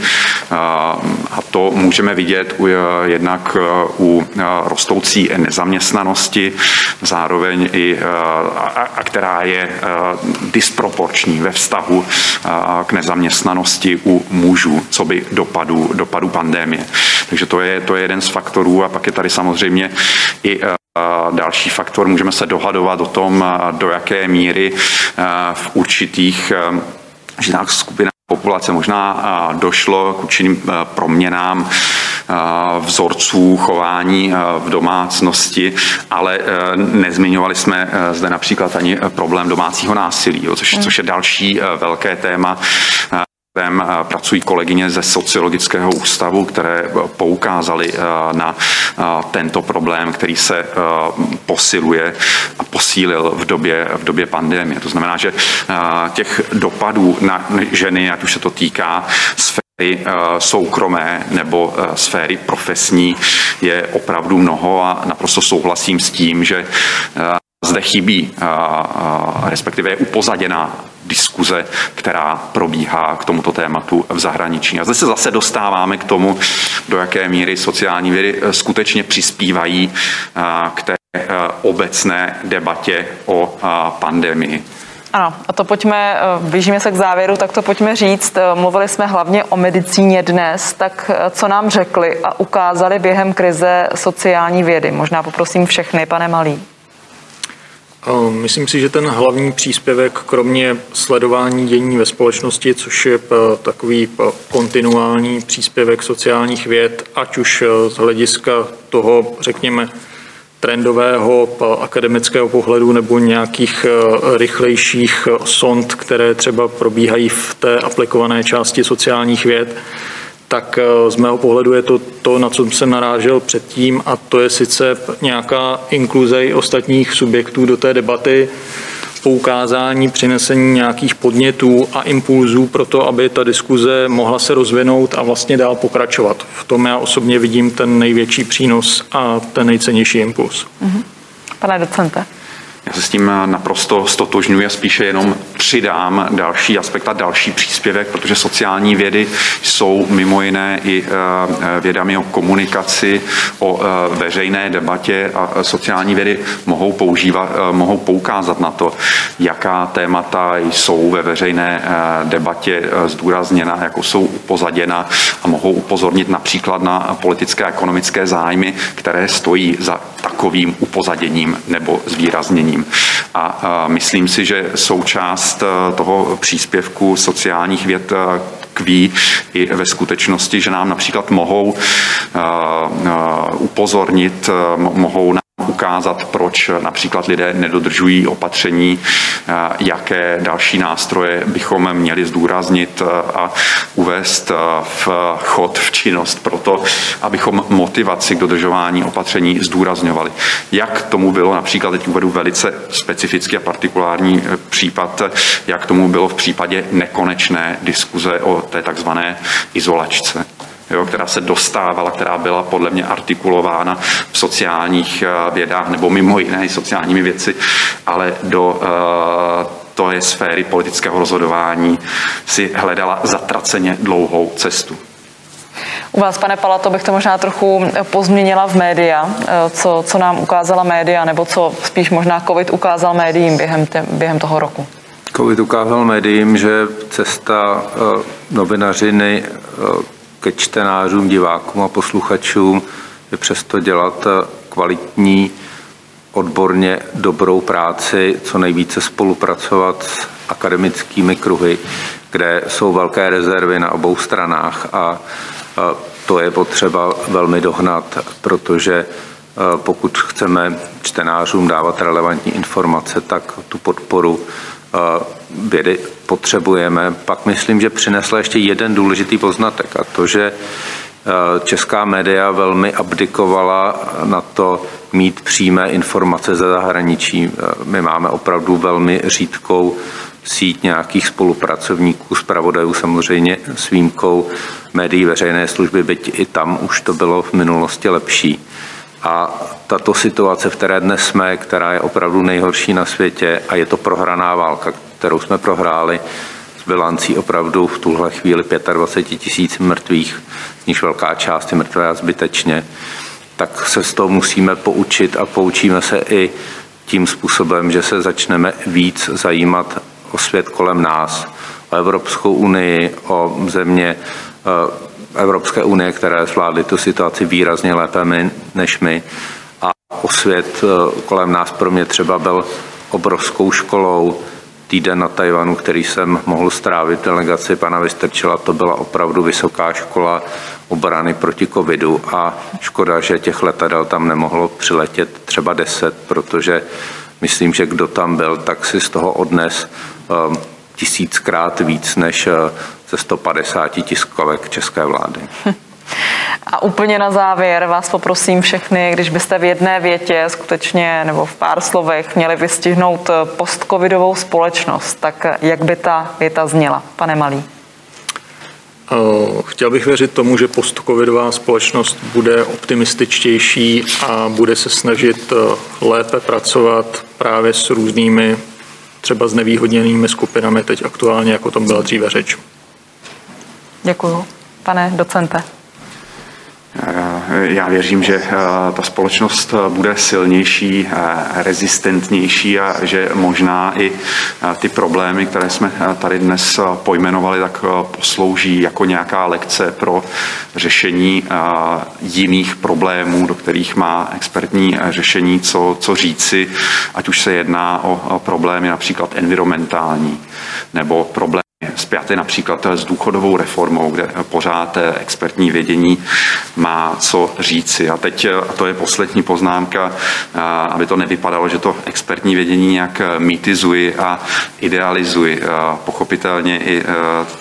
a to můžeme vidět u, jednak u rostoucí nezaměstnanosti, zároveň i, a, a která je disproporční ve vztahu k nezaměstnanosti u mužů, co by dopadu, dopadu pandémie. Takže to je, to je jeden z faktorů a pak je tady samozřejmě i Další faktor, můžeme se dohadovat o tom, do jaké míry v určitých ženách skupinách populace možná došlo k určitým proměnám vzorců chování v domácnosti, ale nezmiňovali jsme zde například ani problém domácího násilí, což, což je další velké téma kterém pracují kolegyně ze sociologického ústavu, které poukázaly na tento problém, který se posiluje a posílil v době, v době pandemie. To znamená, že těch dopadů na ženy, ať už se to týká sféry soukromé nebo sféry profesní, je opravdu mnoho a naprosto souhlasím s tím, že zde chybí, respektive je upozaděná diskuze, která probíhá k tomuto tématu v zahraničí. A zde se zase dostáváme k tomu, do jaké míry sociální vědy e, skutečně přispívají k té e, obecné debatě o pandemii. Ano, a to pojďme, blížíme se k závěru, tak to pojďme říct. Mluvili jsme hlavně o medicíně dnes, tak co nám řekli a ukázali během krize sociální vědy? Možná poprosím všechny, pane Malý. Myslím si, že ten hlavní příspěvek, kromě sledování dění ve společnosti, což je takový kontinuální příspěvek sociálních věd, ať už z hlediska toho, řekněme, trendového akademického pohledu nebo nějakých rychlejších sond, které třeba probíhají v té aplikované části sociálních věd, tak eh, z mého pohledu je to to, na co jsem narážel předtím, a to je sice nějaká inkluze i ostatních subjektů do té debaty, poukázání, přinesení nějakých podnětů a impulzů pro to, aby ta diskuze mohla se rozvinout a vlastně dál pokračovat. V tom já osobně vidím ten největší přínos a ten nejcennější impuls. Mm-hmm. Pane docente. Já se s tím naprosto stotožňuji a spíše jenom přidám další aspekt a další příspěvek, protože sociální vědy jsou mimo jiné i eh, vědami o komunikaci, o eh, veřejné debatě a sociální vědy mohou používat, eh, mohou poukázat na to, jaká témata jsou ve veřejné debatě zdůrazněna, jako jsou upozaděna a mohou upozornit například na politické a ekonomické zájmy, které stojí za takovým upozaděním nebo zvýrazněním. A myslím si, že součást toho příspěvku sociálních věd kví i ve skutečnosti, že nám například mohou upozornit, mohou nám ukázat, proč například lidé nedodržují opatření, jaké další nástroje bychom měli zdůraznit a uvést v chod, v činnost pro to, abychom motivaci k dodržování opatření zdůrazňovali. Jak tomu bylo například, teď uvedu velice specifický a partikulární případ, jak tomu bylo v případě nekonečné diskuze o té takzvané izolačce jo, která se dostávala, která byla podle mě artikulována v sociálních eh, vědách nebo mimo jiné sociálními věci, ale do uh, to je sféry politického rozhodování, si hledala zatraceně dlouhou cestu. U vás, pane Palato, bych to možná trochu pozměnila v média, eh, co, co nám ukázala média, nebo co spíš možná COVID ukázal médiím během, te, během toho roku. COVID ukázal médiím, že cesta novinařiny ke čtenářům, divákům a posluchačům je přesto dělat eh, kvalitní, odborně dobrou práci, co nejvíce spolupracovat s akademickými kruhy, kde jsou velké rezervy na obou stranách a eh, to je potřeba velmi dohnat, protože eh, pokud chceme čtenářům dávat relevantní informace, tak tu podporu vědy potřebujeme. Pak myslím, že přinesla ještě jeden důležitý poznatek a to, že česká média velmi abdikovala na to mít přímé informace ze zahraničí. My máme opravdu velmi řídkou síť nějakých spolupracovníků, zpravodajů samozřejmě s výjimkou médií veřejné služby, byť i tam už to bylo v minulosti lepší. A tato situace, v které dnes jsme, která je opravdu nejhorší na světě a je to prohraná válka, kterou jsme prohráli s bilancí opravdu v tuhle chvíli 25 tisíc mrtvých, z nich velká část je mrtvé a zbytečně, tak se z toho musíme poučit a poučíme se i tím způsobem, že se začneme víc zajímat o svět kolem nás, o Evropskou unii, o země eh, Evropské unie, které zvládly tu situaci výrazně lépe my, než my. A o svět eh, kolem nás pro mě třeba byl obrovskou školou, týden na Tajvanu, který jsem mohl strávit delegaci pana Vystrčila, to byla opravdu vysoká škola obrany proti covidu a škoda, že těch letadel tam nemohlo přiletět třeba deset, protože myslím, že kdo tam byl, tak si z toho odnes um, tisíckrát víc než ze 150 tiskovek české vlády. A úplně na závěr vás poprosím všechny, když byste v jedné větě skutečně nebo v pár slovech měli vystihnout postcovidovou společnost, tak jak by ta věta zněla, pane Malý? Chtěl bych věřit tomu, že postcovidová společnost bude optimističtější a bude se snažit lépe pracovat právě s různými třeba znevýhodněnými skupinami, teď aktuálně, jako tom byla dříve řeč. Děkuji. Pane docente. Já věřím, že eh, ta společnost eh, bude silnější, eh, rezistentnější a že možná i ty problémy, které jsme tady dnes pojmenovali, tak poslouží jako nějaká lekce pro řešení jiných problémů, do kterých má expertní řešení co, co říci, ať už se jedná o problémy například environmentální nebo problémy spjaty například s důchodovou reformou, kde pořád expertní vědění má co říci. A teď, a to je poslední poznámka, aby to nevypadalo, že to expertní vědění nějak mýtizuji a idealizuji. Pochopitelně i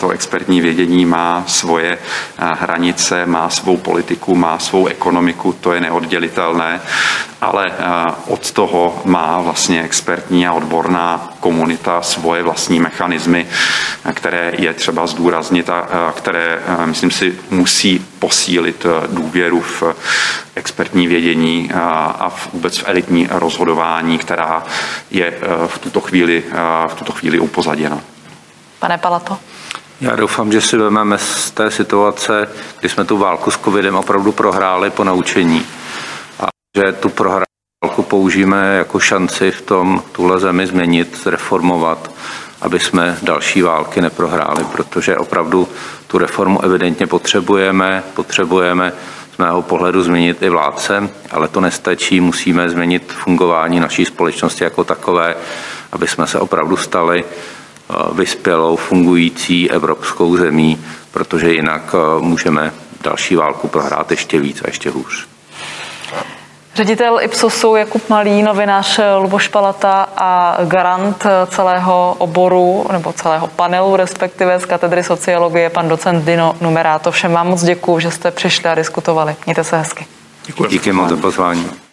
to expertní vědění má svoje hranice, má svou politiku, má svou ekonomiku, to je neoddělitelné, ale od toho má vlastně expertní a odborná komunita svoje vlastní mechanismy, které je třeba zdůraznit a které, myslím si, musí posílit důvěru v expertní vědění a vůbec v elitní rozhodování, která je v tuto chvíli, v tuto chvíli upozaděna. Pane Palato. Já doufám, že si vezmeme z té situace, kdy jsme tu válku s covidem opravdu prohráli po naučení a že tu prohrálku použijeme jako šanci v tom tuhle zemi změnit, zreformovat aby jsme další války neprohráli, protože opravdu tu reformu evidentně potřebujeme, potřebujeme z mého pohledu změnit i vládce, ale to nestačí, musíme změnit fungování naší společnosti jako takové, aby jsme se opravdu stali eh, vyspělou, fungující evropskou zemí, protože jinak eh, můžeme další válku prohrát ještě víc a ještě hůř. Ředitel Ipsosu Jakub Malý, novinář Luboš Palata a garant celého oboru nebo celého panelu, respektive z katedry sociologie, pan docent Dino Numeráto. Všem vám moc děkuji, že jste přišli a diskutovali. Mějte se hezky. Děkuji. Díky moc za pozvání.